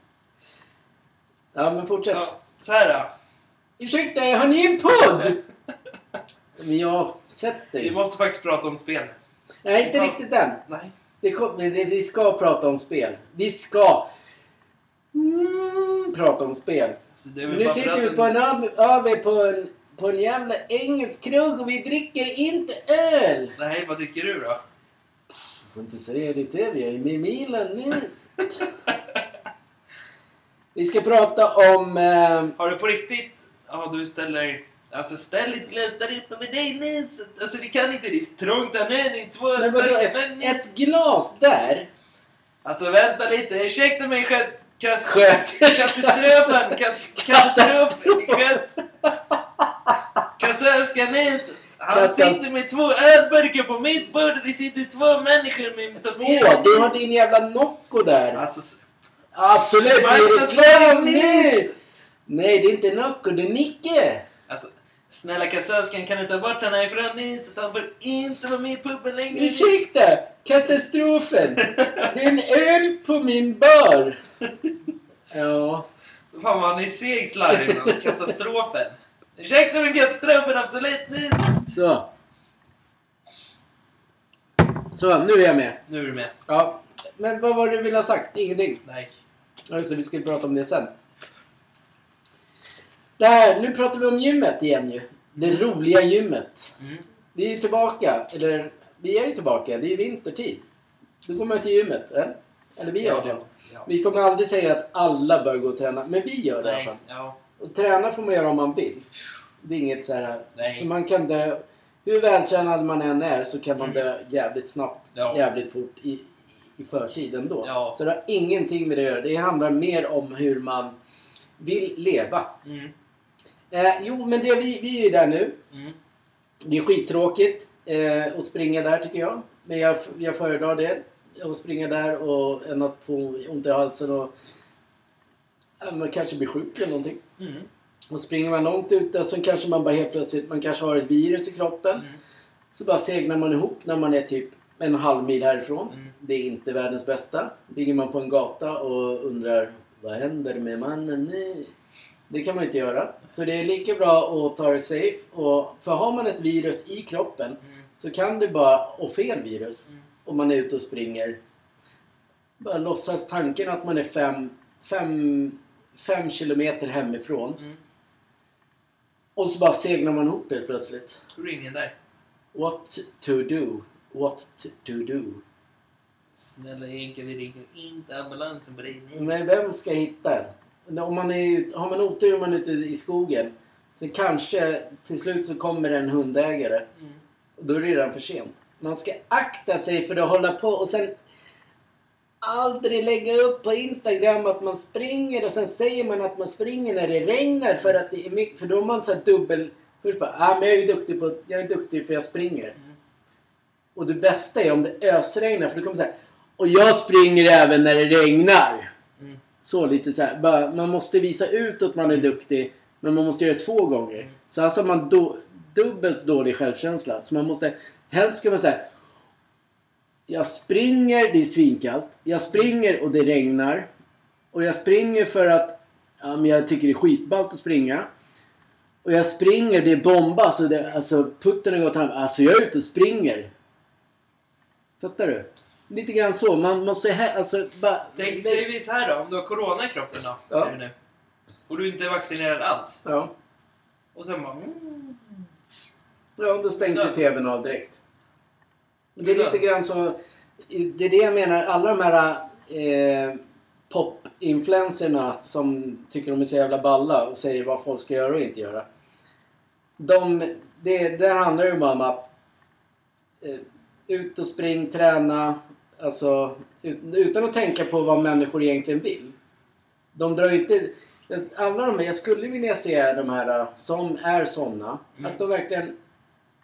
Ja men fortsätt. Ja, så här då. Ursäkta, har ni en podd? Men jag har sett Vi dig. måste faktiskt prata om spel. Nej, inte riktigt än. Nej. Det kom, det, vi ska prata om spel. Vi ska mm, prata om spel. Men väl nu sitter vi på en över på en, på en jävla engelsk krog och vi dricker inte öl. Nej, vad tycker du då? Får inte säga det till vi är med Milan nyss. Vi ska prata om... Eh, Har du på riktigt... Ja, du ställer... Alltså ställ ett glas där uppe med dig nyss. Alltså det kan inte, det är trångt här nu. Det är två vadå, starka män ett, nyss. ett glas där. Alltså vänta lite, ursäkta mig sköt... Kast, Sköterska. katastrofen! Katastrof! Sköt... Kassörska nyss! Han sitter med två ölburkar på mitt bord och det sitter två människor med Två. Du har din jävla Nocco där. Alltså... Absolut, det är två. Nej, det är inte Nocco, det är Nicke. Alltså, snälla kassörskan kan du ta bort honom ifrån nyset? Han får inte vara med i puben längre. Ursäkta, katastrofen. Det är en öl på min bar. Ja. Fan vad han är seg slarvig innan. Katastrofen. Ursäkta men katastrofen, absolut nyss! Så. Så, nu är jag med. Nu är du med. Ja. Men vad var det du ville ha sagt? Ingenting. Nej. Ja, just det. Vi ska prata om det sen. Där, nu pratar vi om gymmet igen ju. Det roliga gymmet. Mm. Vi är tillbaka. Eller, vi är ju tillbaka. Det är vintertid. Då går man till gymmet. Eller, eller vi gör det. Ja. Vi kommer aldrig säga att alla bör gå och träna. Men vi gör det i alla Nej. fall. Ja. Och träna får man göra om man vill. Det är inget så här... Nej. Man kan dö... Hur vältränad man än är så kan man Mm. dö jävligt snabbt. Ja. Jävligt fort i, i förtid ändå. Ja. Så det har ingenting med det att göra. Det handlar mer om hur man vill leva. Mm. Eh, jo, men det, vi, vi är ju där nu. Mm. Det är skittråkigt. eh, och springa där tycker jag. Men jag, jag föredrar det. Att springa där och än att få ont i halsen och man kanske blir sjuk eller någonting. Mm. Och springer man långt ute så kanske man bara helt plötsligt, man kanske har ett virus i kroppen. Mm. Så bara segnar man ihop när man är typ en halv mil härifrån. Mm. Det är inte världens bästa. Ligger man på en gata och undrar vad händer med mannen nu? Det kan man inte göra. Så det är lika bra att ta det safe. Och, för har man ett virus i kroppen Mm. så kan det bara, och fel virus, Mm. om man är ute och springer. Bara låtsas tanken att man är fem, fem, fem kilometer hemifrån. Mm. Och så bara segnar man ihop helt plötsligt. Tror du ingen där? What to do? What to do? Snälla Henke, vi ringer inte ambulansen på dig. Men vem ska hitta en? Om man är, har man otur om man är ute i skogen så kanske till slut så kommer en hundägare Mm. då är det redan för sent. Man ska akta sig för att hålla på och sen aldrig lägga upp på Instagram att man springer och sen säger man att man springer när det regnar för att det är mycket, för då har man så här dubbel... Först bara, ah, men jag är duktig, på, jag är duktig för jag springer. Mm. Och det bästa är om det ösregnar för då kommer det så här, och jag springer även när det regnar. Mm. Så lite så här, bara, man måste visa ut att man är duktig men man måste göra det två gånger. Mm. Så alltså har man do, dubbelt dålig självkänsla. Så man måste, helst ska man säga Jag springer, det är svinkallt. Jag springer och det regnar. Och jag springer för att ja, men jag tycker det är skitballt att springa. Och jag springer, det är bomba, så det, alltså putten har gått hem. Alltså jag är ute och springer. Fattar du? Lite grann så. Man måste alltså bara... Tänk, säger vi så här då, om du har corona i kroppen då, Ja. säger vi nu. Och du inte är vaccinerad alls. Ja. Och sen bara... Mm. Ja, då stängs ju. TVn av direkt. Det är lite grann så... Det är det jag menar. Alla de här eh, pop-influencerna som tycker de är så jävla balla och säger vad folk ska göra och inte göra. De, det, där handlar det ju om att eh, ut och spring, träna. Alltså ut, utan att tänka på vad människor egentligen vill. De drar ju inte... Alla de här, jag skulle vilja se de här eh, som är såna. Mm. Att de verkligen...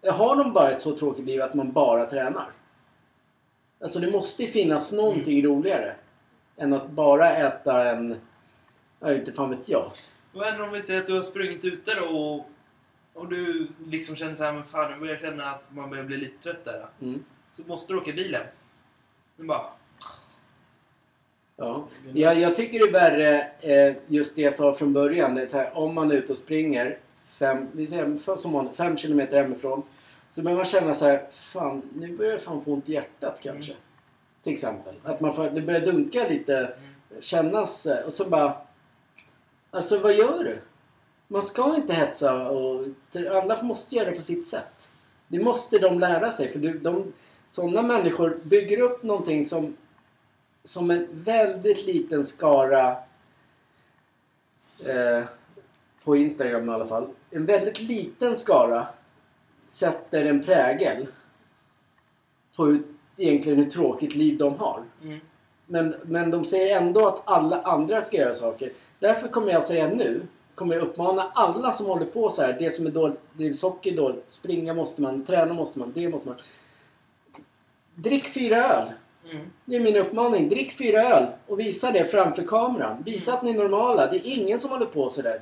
Har de bara ett så tråkigt liv att man bara tränar? Alltså det måste ju finnas någonting roligare. Än att bara äta en... Ja, inte fan vet jag. Händer om vi säger att du har sprungit ute då och, och du liksom känner så här, men fan nu börjar jag känna att man börjar bli lite trött där. Mm. Så måste du åka bilen. Du bara... Ja. Jag, jag tycker det är värre eh, just det jag sa från början. Det här, om man är ute och springer fem, vi säger, för, som man, fem kilometer hemifrån. Så börjar man känna så här, fan nu börjar jag fan få ont i hjärtat kanske. Till exempel. Att man får, det börjar dunka lite, kännas eh, och så bara... Alltså vad gör du? Man ska inte hetsa och alla måste göra det på sitt sätt. Det måste de lära sig för du, de, sådana människor bygger upp någonting som som en väldigt liten skara eh, på Instagram i alla fall. En väldigt liten skara sätter en prägel på hur, egentligen hur tråkigt liv de har. Mm. Men, men de säger ändå att alla andra ska göra saker. Därför kommer jag säga nu, kommer jag uppmana alla som håller på så här. Det som är dåligt, socker är dåligt, springa måste man, träna måste man, det måste man. Drick fyra öl. Mm. Det är min uppmaning. Drick fyra öl och visa det framför kameran. Visa att ni är normala. Det är ingen som håller på sådär.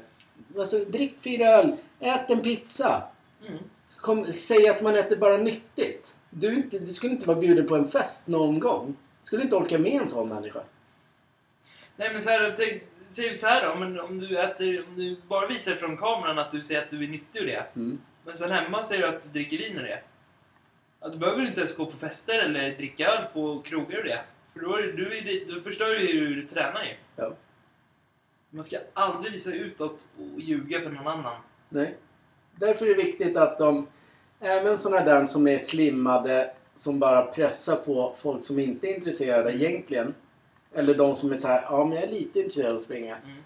Alltså, drick fyra öl. Ät en pizza. Mm. Kom, säg att man äter bara nyttigt. Du, inte, du skulle inte vara bjuden på en fest någon gång. Skulle inte orka med en sån människa. Nej men så här, tänk, säg så här då, men om du äter, om du bara visar från kameran att du säger att du är nyttig och det. Mm. Men sen hemma säger du att du dricker vin och det. Ja, du behöver inte ens gå på fester eller dricka öl på krogar och det. För då, är du, då förstör du ju hur du tränar ju. Ja. Man ska aldrig visa utåt och ljuga för någon annan. Nej. Därför är det viktigt att de, även sådana där som är slimmade, som bara pressar på folk som inte är intresserade egentligen. Eller de som är så här, ja men jag är lite intresserad av att springa. Mm.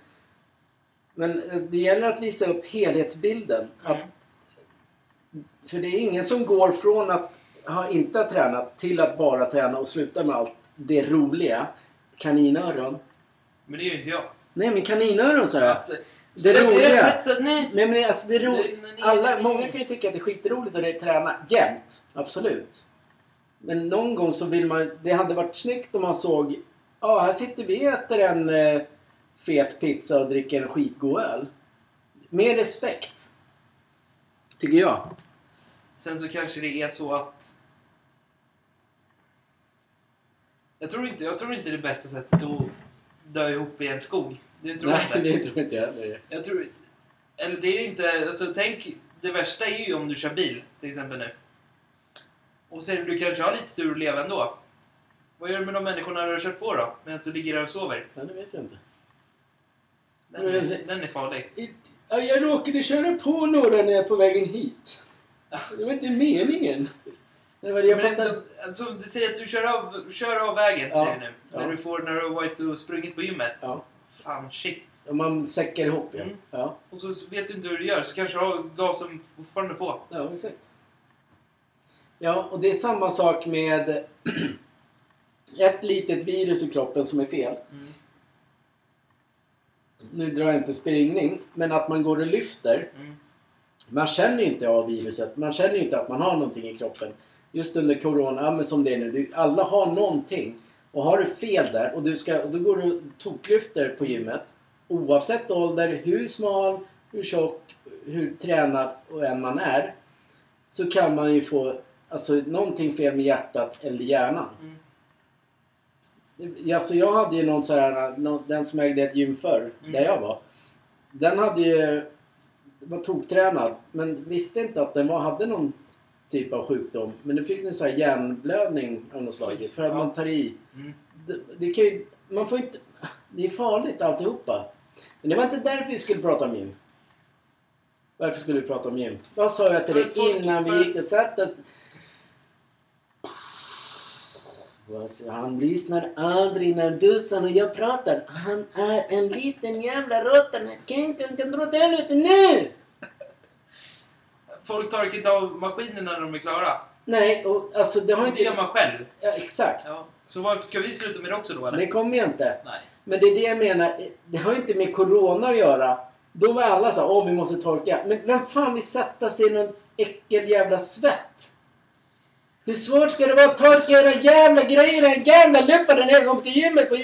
Men eh, det gäller att visa upp helhetsbilden. Att, Mm. för det är ingen som går från att ha inte ha tränat till att bara träna och sluta med allt det roliga. Kaninöron. Men det är ju inte jag. Nej men kaninöron sa jag. Alltså, Det roliga... Nej men alltså det är roligt. Alla, många kan ju tycka att det är skitroligt att träna jämt. Absolut. Men någon gång så vill man... Det hade varit snyggt om man såg... Ja, här sitter vi och äter en eh, fet pizza och dricker en skitgod öl. Mer respekt. Tycker jag. Sen så kanske det är så att... Jag tror inte, jag tror inte det bästa sättet att dö ihop i en skog. Det tror jag Nej, inte. det tror inte jag heller. Jag tror... Eller det är inte... Alltså tänk... Det värsta är ju om du kör bil, till exempel nu. Och sen du kanske har lite tur att leva ändå. Vad gör du med de människorna du har kört på då? Medan du ligger där och sover? Ja, det vet jag inte. Den, är- den är farlig. Ja, jag råkade köra på några när jag är på vägen hit. Det var inte meningen. Det var det jag Men fattade. de, alltså, du säger att du kör av, kör av vägen, Ja, säger du nu. ja. När du får, när du har varit och sprungit på gymmet. Ja. Fan, shit. Om man säckar ihop, ja. Mm. Ja, Och så vet du inte hur du gör, så kanske du har gasen fortfarande på. ja exakt. Ja, och det är samma sak med ett litet virus i kroppen som är fel. Mm. Nu drar jag inte springning, men att man går och lyfter. Mm. Man känner ju inte av viruset. Man känner ju inte att man har någonting i kroppen. Just under corona, men som det är nu. Alla har någonting. Och har du fel där och du ska, då går du toklyfter på gymmet. Oavsett ålder, hur smal, hur tjock, hur tränad och än man är. Så kan man ju få alltså, någonting fel med hjärtat eller hjärnan. Mm. Alltså jag hade ju någon så här, någon, den som ägde ett gym förr, Mm. där jag var. Den hade ju, var toktränad, men visste inte att den var, hade någon typ av sjukdom. Men nu fick den så här hjärnblödning av något slag. För att man tar i. Mm. Det, det kan ju, man får inte, det är farligt alltihopa. Men det var inte därför vi skulle prata om gym. Varför skulle vi prata om gym? Vad sa jag till dig innan vi gick och satte oss? Han lyssnar aldrig när Dussan och jag pratar. Han är en liten jävla råtta. Kan kan kan dra åt helvete nu! Folk tar inte av maskinerna när de är klara. Nej, och alltså det har Det inte... gör man själv. Ja, exakt. Ja. Så varför ska vi sluta med det också då eller? Det kommer jag inte. Nej. Men det är det jag menar. Det har inte med Corona att göra. Då var alla så här, åh vi måste torka. Men vem fan vill sätta sig i någon äckel jävla svett? Hur svårt ska det vara att torka era jävla grejer? Den jävla luffaren när jag kom till gymmet på.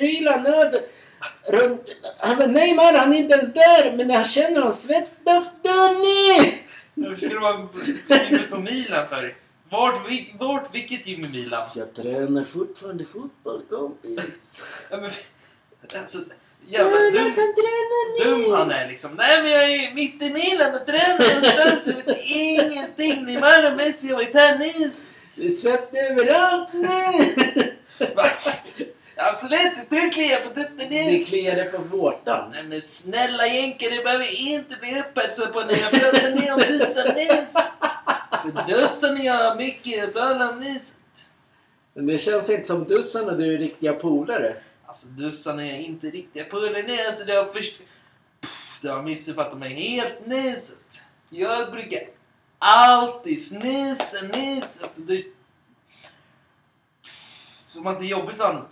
Runt, han bara, nej man, han är inte ens där. Men när han känner någon svettdoft, Donny! Hur ska det vara gymmet på Milan för? Vart, vil- vart, vilket gym i Milan? Jag tränar fortfarande fotboll kompis. Ja, men, alltså, jävla jag dum, dum han är liksom. Nej men jag är mitt i Milan och tränar någonstans. Jag vet ingenting. Neymar och Messi här nyss. Det är svett överallt nu! Absolut, du kliar på tutten Det kliade på vårtan. Nej men snälla jänken, du behöver inte bli upphetsad på när jag pratar med om Dussan nyss. För Dussan och jag har mycket att tala om nyss. Men det känns inte som Dussan och du är riktiga polare. Alltså Dussan är inte riktiga polare nu, alltså du har först... Pff, Du har missuppfattat mig helt nyss. Jag brukar alltid snusa nyss. Du... Som att det är jobbigt för honom.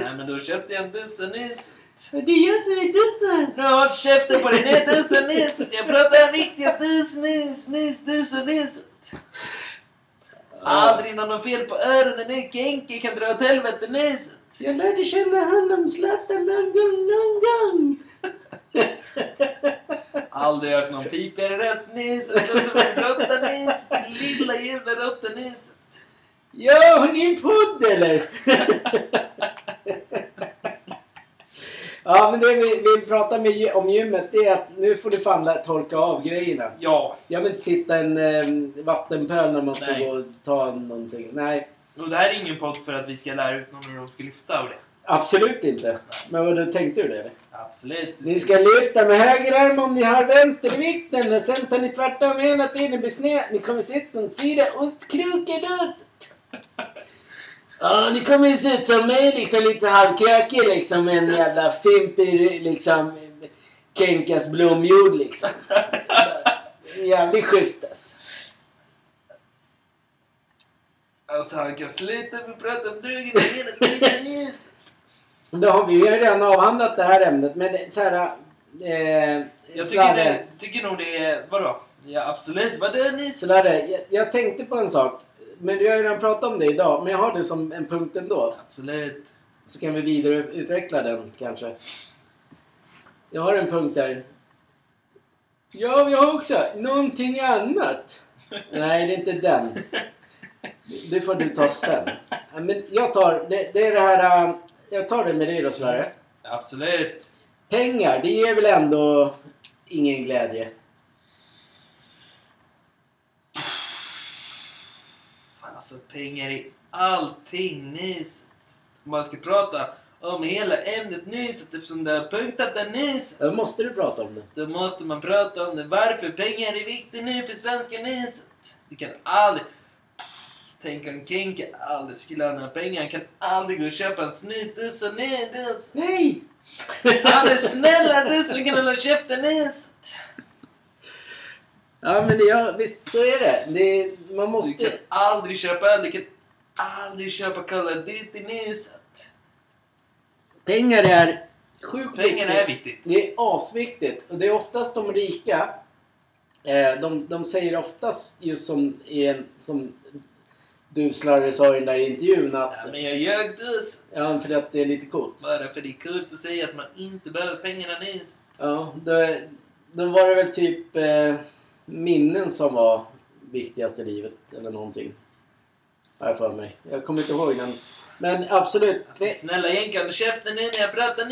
Nej men då köpte jag en Dussan nyss. Det är som är Dussan! Nu har käften på dig, nu är Dussan nyss. Jag pratar riktiga dus nyss, nyss, Dussan nyss. Aldrig någon fel på öronen nu, Kenke kan dra åt helvete nyss. Jag lärde känna honom Zlatan någon gång, någon gång. Aldrig hört någon pipigare röst nyss. Det låter som en råtta nyss. Din lilla jävla råtta nyss. Ja, har ni en podd eller? ja, men det vi, vi pratar med, om gymmet det är att nu får du fan lä- torka av grejerna. Ja, Jag vill inte sitta i en eh, vattenpöl när man ska Nej. gå och ta någonting. Nej, och det här är ingen podd för att vi ska lära ut någon hur de ska lyfta av det. absolut inte. Men vad du tänkte du det? eller? Absolut. Ni ska lyfta med höger arm om ni har vänster i vikten och sen tar ni tvärtom hela tiden blir sned. Ni kommer ut som fyra ostkrokar då. Ja, ni kommer se ut som mig liksom lite halvkrökig liksom med en jävla fimpig liksom Kenkas blomjord liksom. Jävligt schysst alltså. Alltså han kan sluta med att prata om drogerna hela tiden nyss. Då har vi, vi har redan avhandlat det här ämnet men så här, Eh, Jag tycker, det, tycker nog det är... Vadå? Ja, absolut. Vad är ni? Slarre, jag, jag tänkte på en sak. Men vi har ju redan pratat om det idag. Men jag har det som en punkt ändå. Absolut. Så kan vi vidareutveckla den kanske. Jag har en punkt där. Ja, vi har också någonting annat. Nej, det är inte den. Det får du ta sen. Men jag tar, det, det är det här... äh, Jag tar det med dig då Sverre. Absolut. Pengar, det ger väl ändå ingen glädje? Alltså, pengar i allting nyset. Man ska prata om hela ämnet nyset eftersom du har punktat den nyset. Då måste du prata om det. Då måste man prata om det. Varför pengar är viktigt nu för svenska nyset. Du kan aldrig... Tänk om Kenke aldrig skulle ha några pengar. Han kan aldrig gå och köpa en snusduss och nej, duss. Nej! Han är snälla dussen kan hålla käften nyset. Ja, men det, ja, visst så är det. det man Du måste... kan aldrig köpa. Du kan aldrig köpa Call of Duty nyset. Pengar är sjukt Pengar är viktigt. Det är asviktigt. Och det är oftast de rika. Eh, de, de säger oftast just som, en, som du Slarre sa i den där intervjun att... Ja, men jag ljög duss. Ja, för att det är lite coolt. Bara för det är kul att säga att man inte behöver pengarna nyset. Ja, då, då var det väl typ eh, minnen som var viktigast i livet eller någonting. Har jag för mig. Jag kommer inte ihåg den. Men absolut. Alltså, Det, snälla jänka, håll käften nu när jag pratar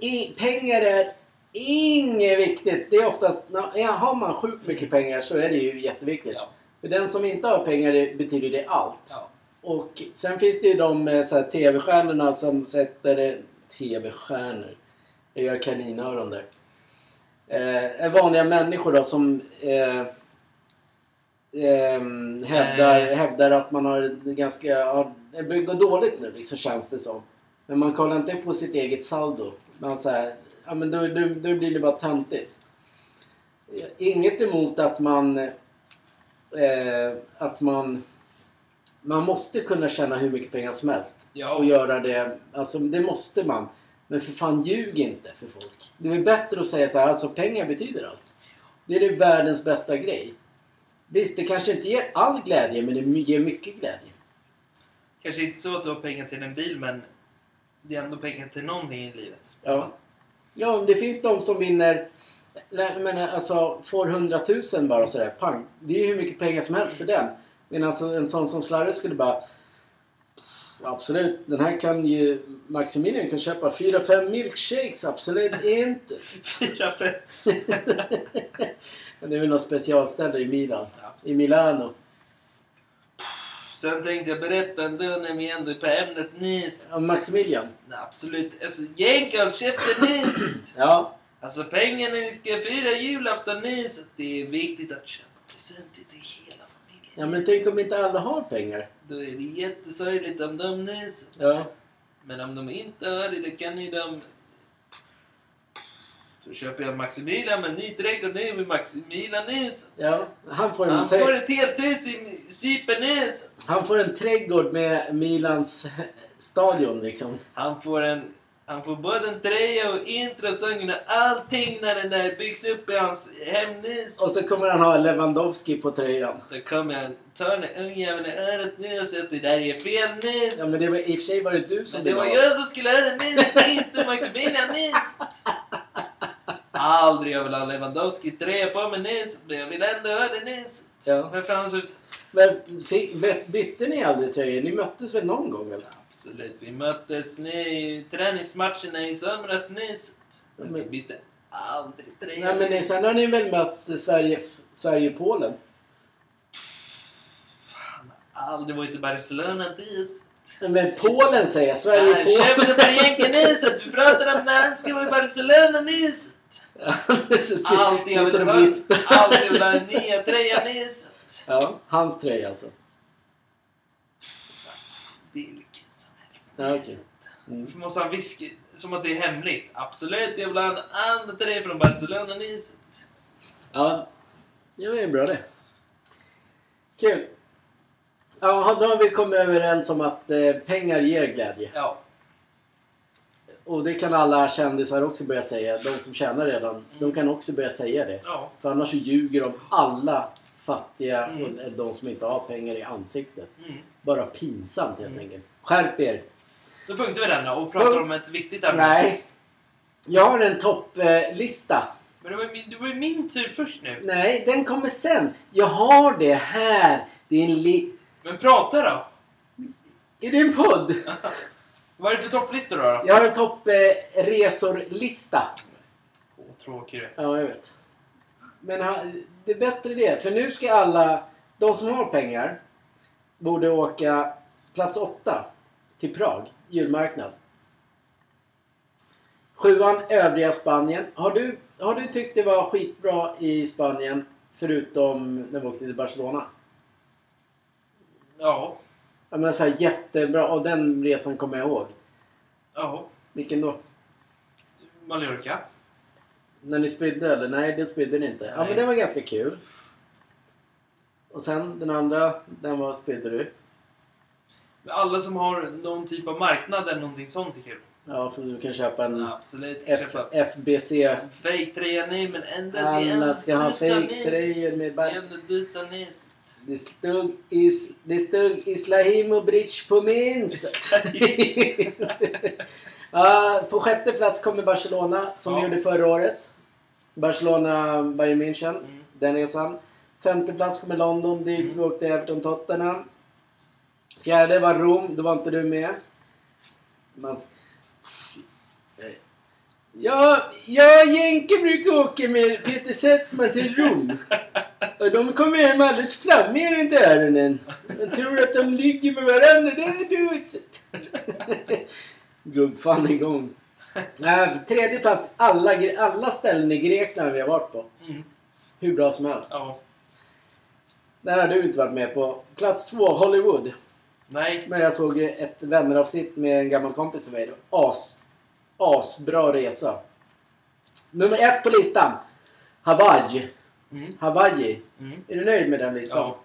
är, pengar är inget viktigt. Det är oftast... Ja, har man sjukt mycket pengar så är det ju jätteviktigt. Ja. För den som inte har pengar betyder det allt. Ja. Och sen finns det ju de eh, TV-stjärnorna som sätter... eh, TV-stjärnor. Jag gör kaninöron där. Eh, vanliga människor då som eh, ehm, hävdar, Nej. hävdar att man har ganska... Det går dåligt nu liksom känns det som. Men man kollar inte på sitt eget saldo. Man säger, ja men då, då, då blir det bara töntigt. Inget emot att man... Eh, att man... Man måste kunna tjäna hur mycket pengar som helst. Ja. Och göra det. Alltså det måste man. Men för fan ljug inte för folk. Det är bättre att säga så här, alltså pengar betyder allt. Det är det världens bästa grej. Visst, det kanske inte ger all glädje, men det ger mycket glädje. Kanske inte så att du har pengar till en bil, men det är ändå pengar till någonting i livet. Ja. Ja, det finns de som vinner... Menar, alltså, får 100 000 bara sådär, pang. Det är ju hur mycket pengar som helst för den. Men alltså en sån som Slarre skulle bara... Absolut, den här kan ju... Maximilian kan köpa 4-5 milkshakes, absolut inte. Fyra, fem. Men det är väl något specialställe i Milan. I Absolut. Milano. Sen tänkte jag berätta ändå när vi ändå är på ämnet nys. Ja, Maximilian. Nej, absolut. Alltså, jänka, håll käften nyset. Ja. Alltså pengar när vi ska fira julafton nyset. Det är viktigt att köpa presenter till hela familjen. Ja, men tänk om inte alla har pengar. Då är det jättesorgligt om de nyser. Ja. Men om de inte har det, då kan ju de... Så köper jag Maximilian med ny trädgård nu med Maximilian nys. Ja. Han får en, Han får ett helt hus i Cypernus. han får en trädgård med Milans stadion liksom. Han får en... Han får både en tröja och introsången och allting när den där byggs upp i hans hemnus. Och så kommer han ha Lewandowski på tröjan. Då kommer jag ta den där ungjäveln i örat nu och säga att det där är fel nys. Ja men det var, i och för sig var det du som Men det var jag som skulle höra nys, inte Maximilian nys. Aldrig jag vill ha Lewandowski tröja på mig nys, men jag vill ändå ha det nys. Ja. Men Men bytte ni aldrig tröjor? Ni möttes väl någon gång eller? Absolut, vi möttes nu i träningsmatcherna i somras nys. Men vi bytte aldrig tröja. nej men ni, sen har ni väl mötts i Sverige, Sverige-Polen? Aldrig varit i Barcelona nys. Men Polen säger jag, Nej, Sverige-Polen. Käften på jänkenyset! Vi pratar om när han ska vara i Barcelona nys. Så sit- Alltid jag vill och ha, nya tröjan nys. Ja, hans tröja alltså. Vilken som helst. Ja, nys. Mm. Varför måste han viska som att det är hemligt? Absolut, jag vill ha en annan tröja från Barcelona nys. Ja, det var ju bra det. Kul. Ja, då har vi kommit överens om att eh, pengar ger glädje. Ja. och det kan alla kändisar också börja säga. De som tjänar redan. De kan också börja säga det. Ja. För annars så ljuger de alla fattiga Mm. och de som inte har pengar i ansiktet. Mm. Bara pinsamt helt Mm. enkelt. Skärp er! Så punktar vi den då och pratar Punkt. om ett viktigt ämne. Nej. Jag har en topplista. Men det var, min, det var min tur först nu. Nej, den kommer sen. Jag har det här. Det är en li... Men prata då! Är det en podd? Vad är det för topplistor då? då? Jag har en toppresorlista. Åh, tråkig du. Ja, jag vet. Men det är bättre det. För nu ska alla, de som har pengar, borde åka plats åtta till Prag, julmarknad. Sjuan, övriga Spanien. Har du, har du tyckt det var skitbra i Spanien, förutom när vi åkte till Barcelona? Ja. Jag menar så här, jättebra. Och den resan kommer jag ihåg. Ja. Vilken då? Mallorca. När ni spydde eller? Nej, det spydde ni inte. Ja, Nej. men den var ganska kul. Och sen den andra, den var spydde du. Men Alla som har någon typ av marknad eller någonting sånt är kul. Ja, för du kan köpa en Absolut. F- Köpa FBC. Fake-tröja nej men ändå det är Alla ska ha fejktröjor med bara... Det stod, is, det stod Islahimovic på min. ja, på sjätte plats kommer Barcelona, som Ja. gjorde förra året. Barcelona, Bayern München. Mm. Den resan. Femte plats kommer London, dit Mm. vi åkte Everton Tottenham. Fjärde var Rom, då var inte du med. Man... Ja, jag och Jenke brukar åka med Peter Settman till Rom. Och de kommer hem alldeles flammiga runt öronen. Man tror att de ligger med varandra. Det är du Drog fan igång. Äh, tredje plats, alla, alla ställen i Grekland vi har varit på. Mm. Hur bra som helst. Ja. Där har du inte varit med på. Plats två, Hollywood. Nej. Men jag såg ett vänneravsnitt med en gammal kompis till mig. As, asbra resa. Nummer ett på listan. Hawaii. Mm. Hawaii. Mm. Är du nöjd med den listan? Ja.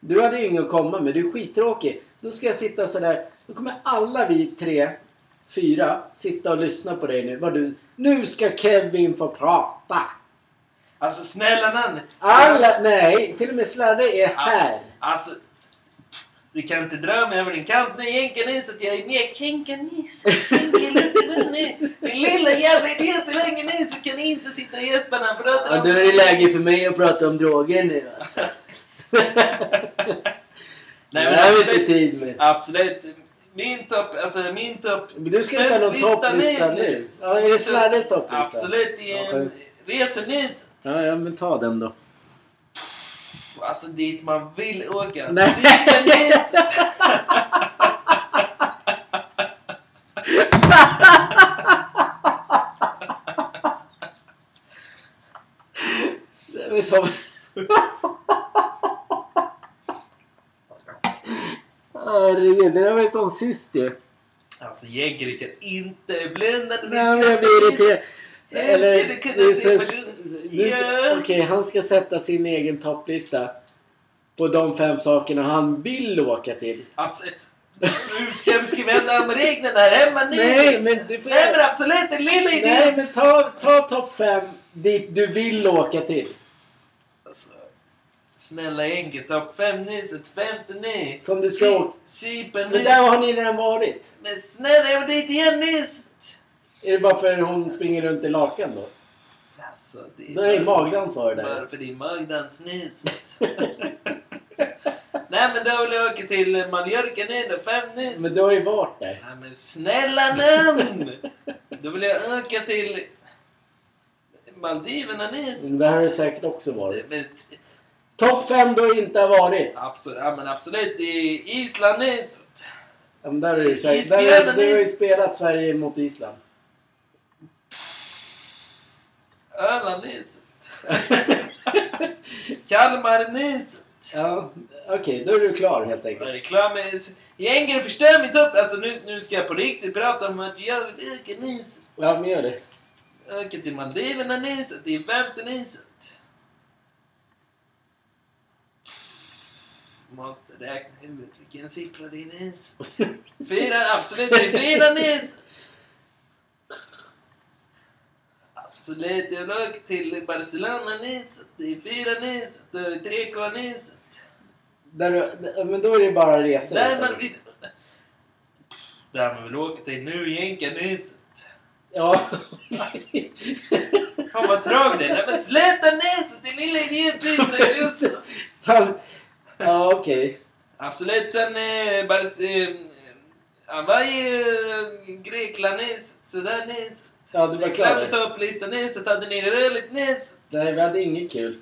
Du hade ju ingen att komma med. Du är skittråkig. Då ska jag sitta sådär. Då kommer alla vi tre, fyra, sitta och lyssna på dig nu. Vad du, nu ska Kevin få prata. Alltså snälla nann. Alla, nej, till och med Sladde är här. Alltså. Du kan inte dra mig över din kant nu Jenkanis att jag är med Kenkanis. Din lilla jävla idiot länge nu så kan ni inte sitta och gäspa när han pratar Ja, då är det läge för mig att prata om droger nu alltså. Nej, det men har vi inte tid med. absolut. Min topp, alltså min topp... Du ska inte ha någon Lista topplista nu. Ja, är det Sladdes topplista? Absolut, det är en resenys. Ja, ja, men ta den då. Alltså dit man vill åka. Nej. Supernys! Det är som... det där var ju som sist ju. Alltså Jägare kan inte blunda när vi Nej, men jag blir irriterad. Eller, skulle kunna se. Okej, han ska sätta sin egen topplista. På de fem sakerna han vill åka till. Absolut. Hur ska, vi ändra om reglerna här hemma nu? Nej, men du får... Nej men absolut, den lilla idén! Nej, men ta, ta topp fem dit du vill åka till. Alltså, snälla enkelt, topp fem nyset, femte ny. Som du Cypern Men där har ni redan varit. Men snälla, jag vill dit igen nyset! Är det bara för att hon springer runt i lakan då? Alltså, det är Då är bara- magdansvar där. Bara för din magdansnys. Nej men då vill jag åka till Mallorca nu då, fem nys. Men du har ju varit där. Nej men snälla namn! Då vill jag åka till Maldiverna nys. Men Där har du säkert också varit. Men- Topp fem du inte har varit. Absolut, ja, men absolut i Island nys. Ja, men där du, säkert, Isbjörnen där, du har ju is. spelat Sverige mot Island. Öland nys. Kalmar nys. ja, Okej, då är du klar helt Jag enkelt. är klar med... Gängare förstör mitt upp. Alltså nu, nu ska jag på riktigt prata om att jag vill åka nys. Ja, men gör det. Åka till Maldiverna nyset. Det är femte nyset. Måste räkna huvudet vilken siffra det är nys. Fyra, absolut är fyra nys. Absolut, jag åka till Barcelona nyset, det är fyra nyset, det är tre kvar. Där, du- men då är det bara resor. Där man vill... Där man vill åka till nu jänka nyset. Ja. Fan vad trög det är. Nej men sluta nyset din lilla idiot! Ja, okej. Absolut, sen eh, bara... Eh, han var i eh, Grekland nyset, sådär. Ja, du var klar topplistan nyset, hade ni det nyset? Nej, vi hade inget kul.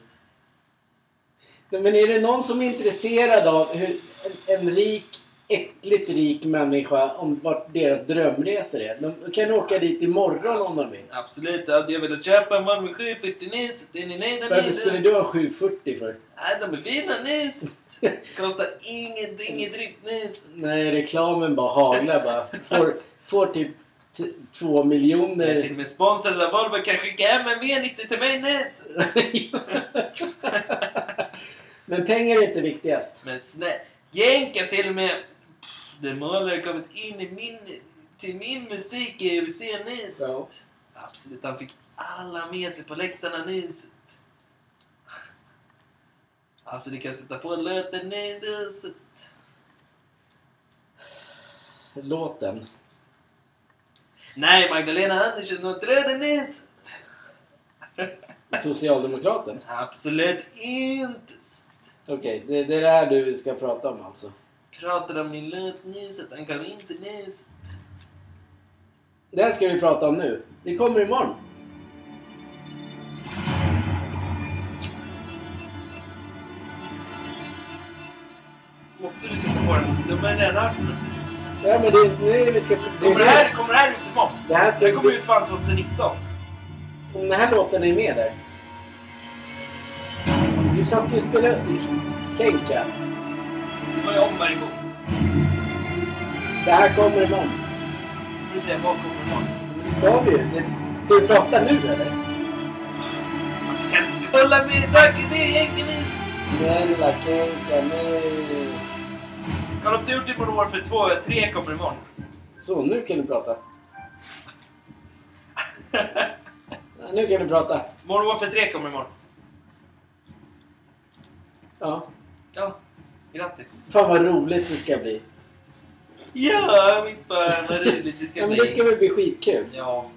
Men är det någon som är intresserad av hur en, en rik, äckligt rik människa, om vart deras drömresor är? De kan åka dit imorgon om de vill. Absolut, hade jag velat köpa en Volvo 740 nyset, är ni nöjda Varför skulle du ha 740 för? Nej, de är fina nyset. Kostar ingenting i drift nyset. Nej, reklamen bara haglar bara. Får, får typ två Jag är miljoner. till och med sponsrad av Volvo, kan skicka hem en V90 till mig nyset. Men pengar är inte viktigast. Men snälla, jänka till och med. Målare har kommit in i min, till min musik i UC nyset. Ja. Absolut, han fick alla med sig på läktarna nyset. Alltså, du kan sätta på låten nyset. Låten. Nej, Magdalena Andersson och Tröden nyset. Socialdemokraten. Absolut inte. Okej, det, det är det här du ska prata om alltså. Pratar om min låt nyset, han kan inte nyset. Det här ska vi prata om nu. Det kommer imorgon. Måste du sätta på den? De är redan. Ja, men det, nu är det vi ska... Det, Kommer det här, kommer det här ut imorgon? det här ska Det kommer ut fan 2019. Om den här låten är med där. Du satt ju och spelade Kenka. Nu var jag om varje gång. Det här kommer imorgon. Nu säger vad kommer imorgon. Det ska vi ju. Ska vi prata nu eller? Man ska inte kolla med tacken, det är egentligen Snälla Kenka, nej. Call of Duty Modern Warfare 2, 3 kommer imorgon. Så, nu kan du prata. Ja, nu kan du prata. Modern Warfare 3 kommer imorgon. Ja. Ja, grattis. Fan vad roligt det ska bli. Ja, mitt barn, vad roligt det ska Ja, men bli. det ska väl bli skitkul. Ja,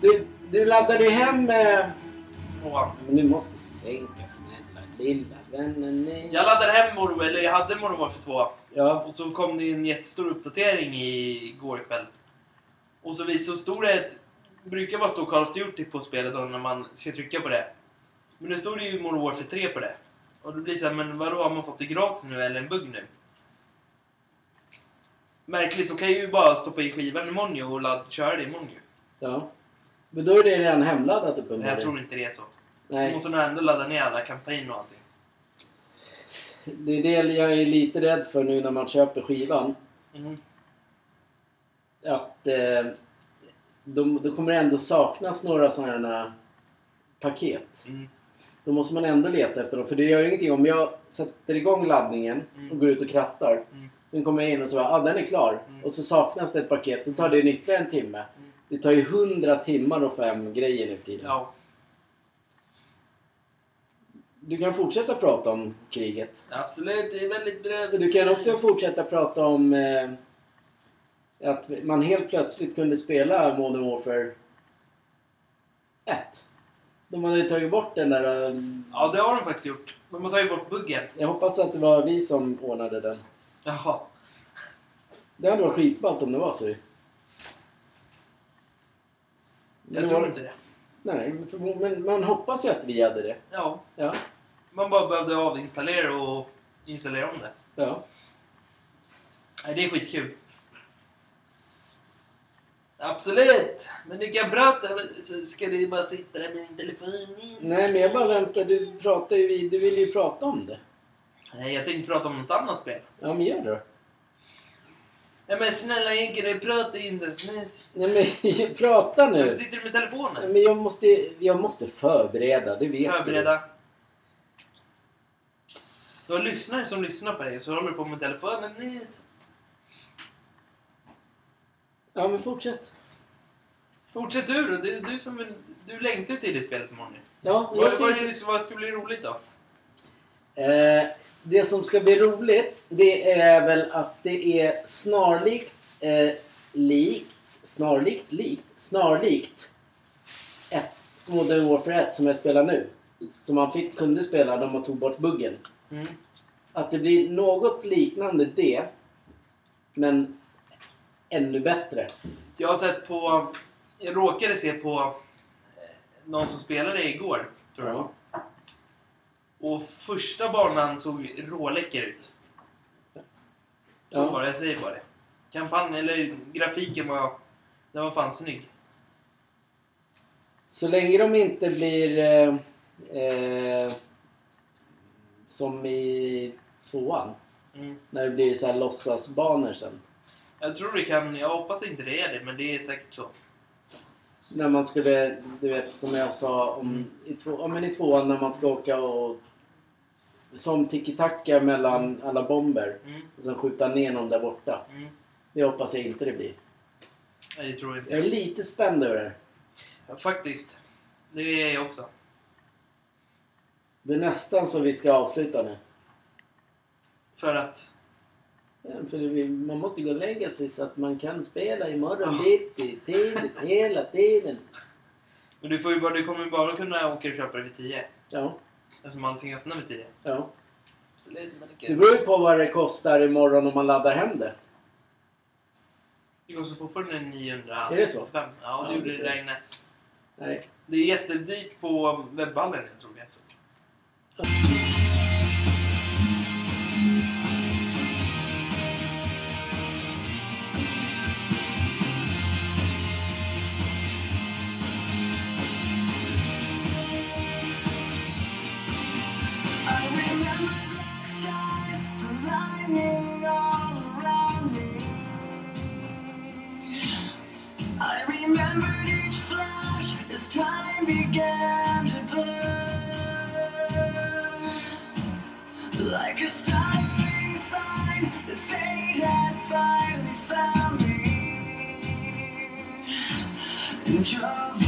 Du, du laddade ju hem... Eh... tvåan. Men du måste sänka snälla lilla vännen. Nej. Jag laddade hem Modern, eller jag hade Modern Warfare 2. Ja. Och så kom det en jättestor uppdatering igår kväll. Och så visade så stod det brukar bara stå Call of Duty på spelet då när man ska trycka på det. Men nu stod det ju Modern Warfare 3 på det. Och då blir det så här, men vadå, har man fått det gratis nu eller en bugg nu? Märkligt, då kan jag ju bara stoppa i skivan imorgon ju och ladd, köra det imorgon ju. ja. Men då är det redan hemladdat Men uppenbarligen. jag tror inte det är så. Nej. måste nog ändå ladda ner alla kampanjer och allting. Det är det jag är lite rädd för nu när man köper skivan. Mm. Att eh, då, då kommer det ändå saknas några sådana här paket. Mm. Då måste man ändå leta efter dem. För det gör ju ingenting om jag sätter igång laddningen Mm. och går ut och krattar. Mm. Sen kommer jag in och så bara, ah, den är klar. Mm. Och så saknas det ett paket. Så tar det ytterligare en timme. Mm. Det tar ju hundra timmar att få hem grejer nu för tiden. Ja, Du kan fortsätta prata om kriget. absolut. Det är väldigt bra. Så du kan också fortsätta prata om eh, att man helt plötsligt kunde spela Modern Warfare 1. De hade tagit bort den där... eh, Ja, det har de faktiskt gjort. De har tagit bort buggen. Jag hoppas att det var vi som ordnade den. Jaha. Det hade varit skitballt om det var så ju. Jag det tror var- inte det. Nej, men för- men man hoppas ju att vi hade det. Ja. Ja. Man bara behövde avinstallera och installera om det. Ja. Nej, det är skitkul. Absolut! Men du kan prata, så ska du bara sitta där med din telefon. Nej, men jag bara väntar. Du pratar ju vid, Du vill ju prata om det. Nej, jag tänkte prata om något annat spel. Ja, men gör det då. Nej men snälla Henke, du pratar ju inte ens nyss. Nej, men prata nu. Varför sitter du med Nej, telefonen? Men jag måste, jag måste förbereda, det vet Förbereda. Du har lyssnare som lyssnar på dig och så håller du på med telefonen nyss. Ja, men fortsätt. Fortsätt du då. Det är du som vill, du längtar till det spelet imorgon. Ja, Vad, ser vad, det, vad ska bli roligt då? Eh, det som ska bli roligt det är väl att det är snarlikt eh, likt, snarlikt likt, snarlikt ett Modern Warfare 1 som jag spelar nu. Som man fick, kunde spela när man tog bort buggen. Mm. Att det blir något liknande det, men ännu bättre. Jag har sett på... Jag råkade se på eh, någon som spelade igår, tror jag. Ja. Och första banan såg råläcker ut. Så Ja. var det, jag säger bara det. Kampanjen, eller grafiken var... Den var fan snygg. Så länge de inte blir eh, eh, som i tvåan. Mm. När det blir så här låtsasbanor sen. Jag tror det kan... Jag hoppas inte det är det, men det är säkert så. När man skulle, du vet som jag sa om i, två, men i tvåan när man ska åka och som tiki-taka mellan alla bomber Mm. och sen skjuta ner någon där borta. Mm. Det hoppas jag inte det blir. Nej, det tror jag inte. Jag är lite spänd över det. Ja, faktiskt. Det är jag också. Det är nästan så vi ska avsluta nu. För att... Ja, För vi, man måste gå och lägga sig så att man kan spela imorgon Ja. bitti, tidigt, hela tiden. Men du, får ju bara, du kommer ju bara kunna åka och köpa det vid 10. Ja, Eftersom allting öppnar vid 10. ja. Absolut, men Det det beror ju på vad det kostar imorgon om man laddar hem det. Det kostar fortfarande 900. Är det så? Ja, Ja, det gjorde du det där inne. Nej. Det är jättedyrt på webbhallen, jag tror det är så. Picture of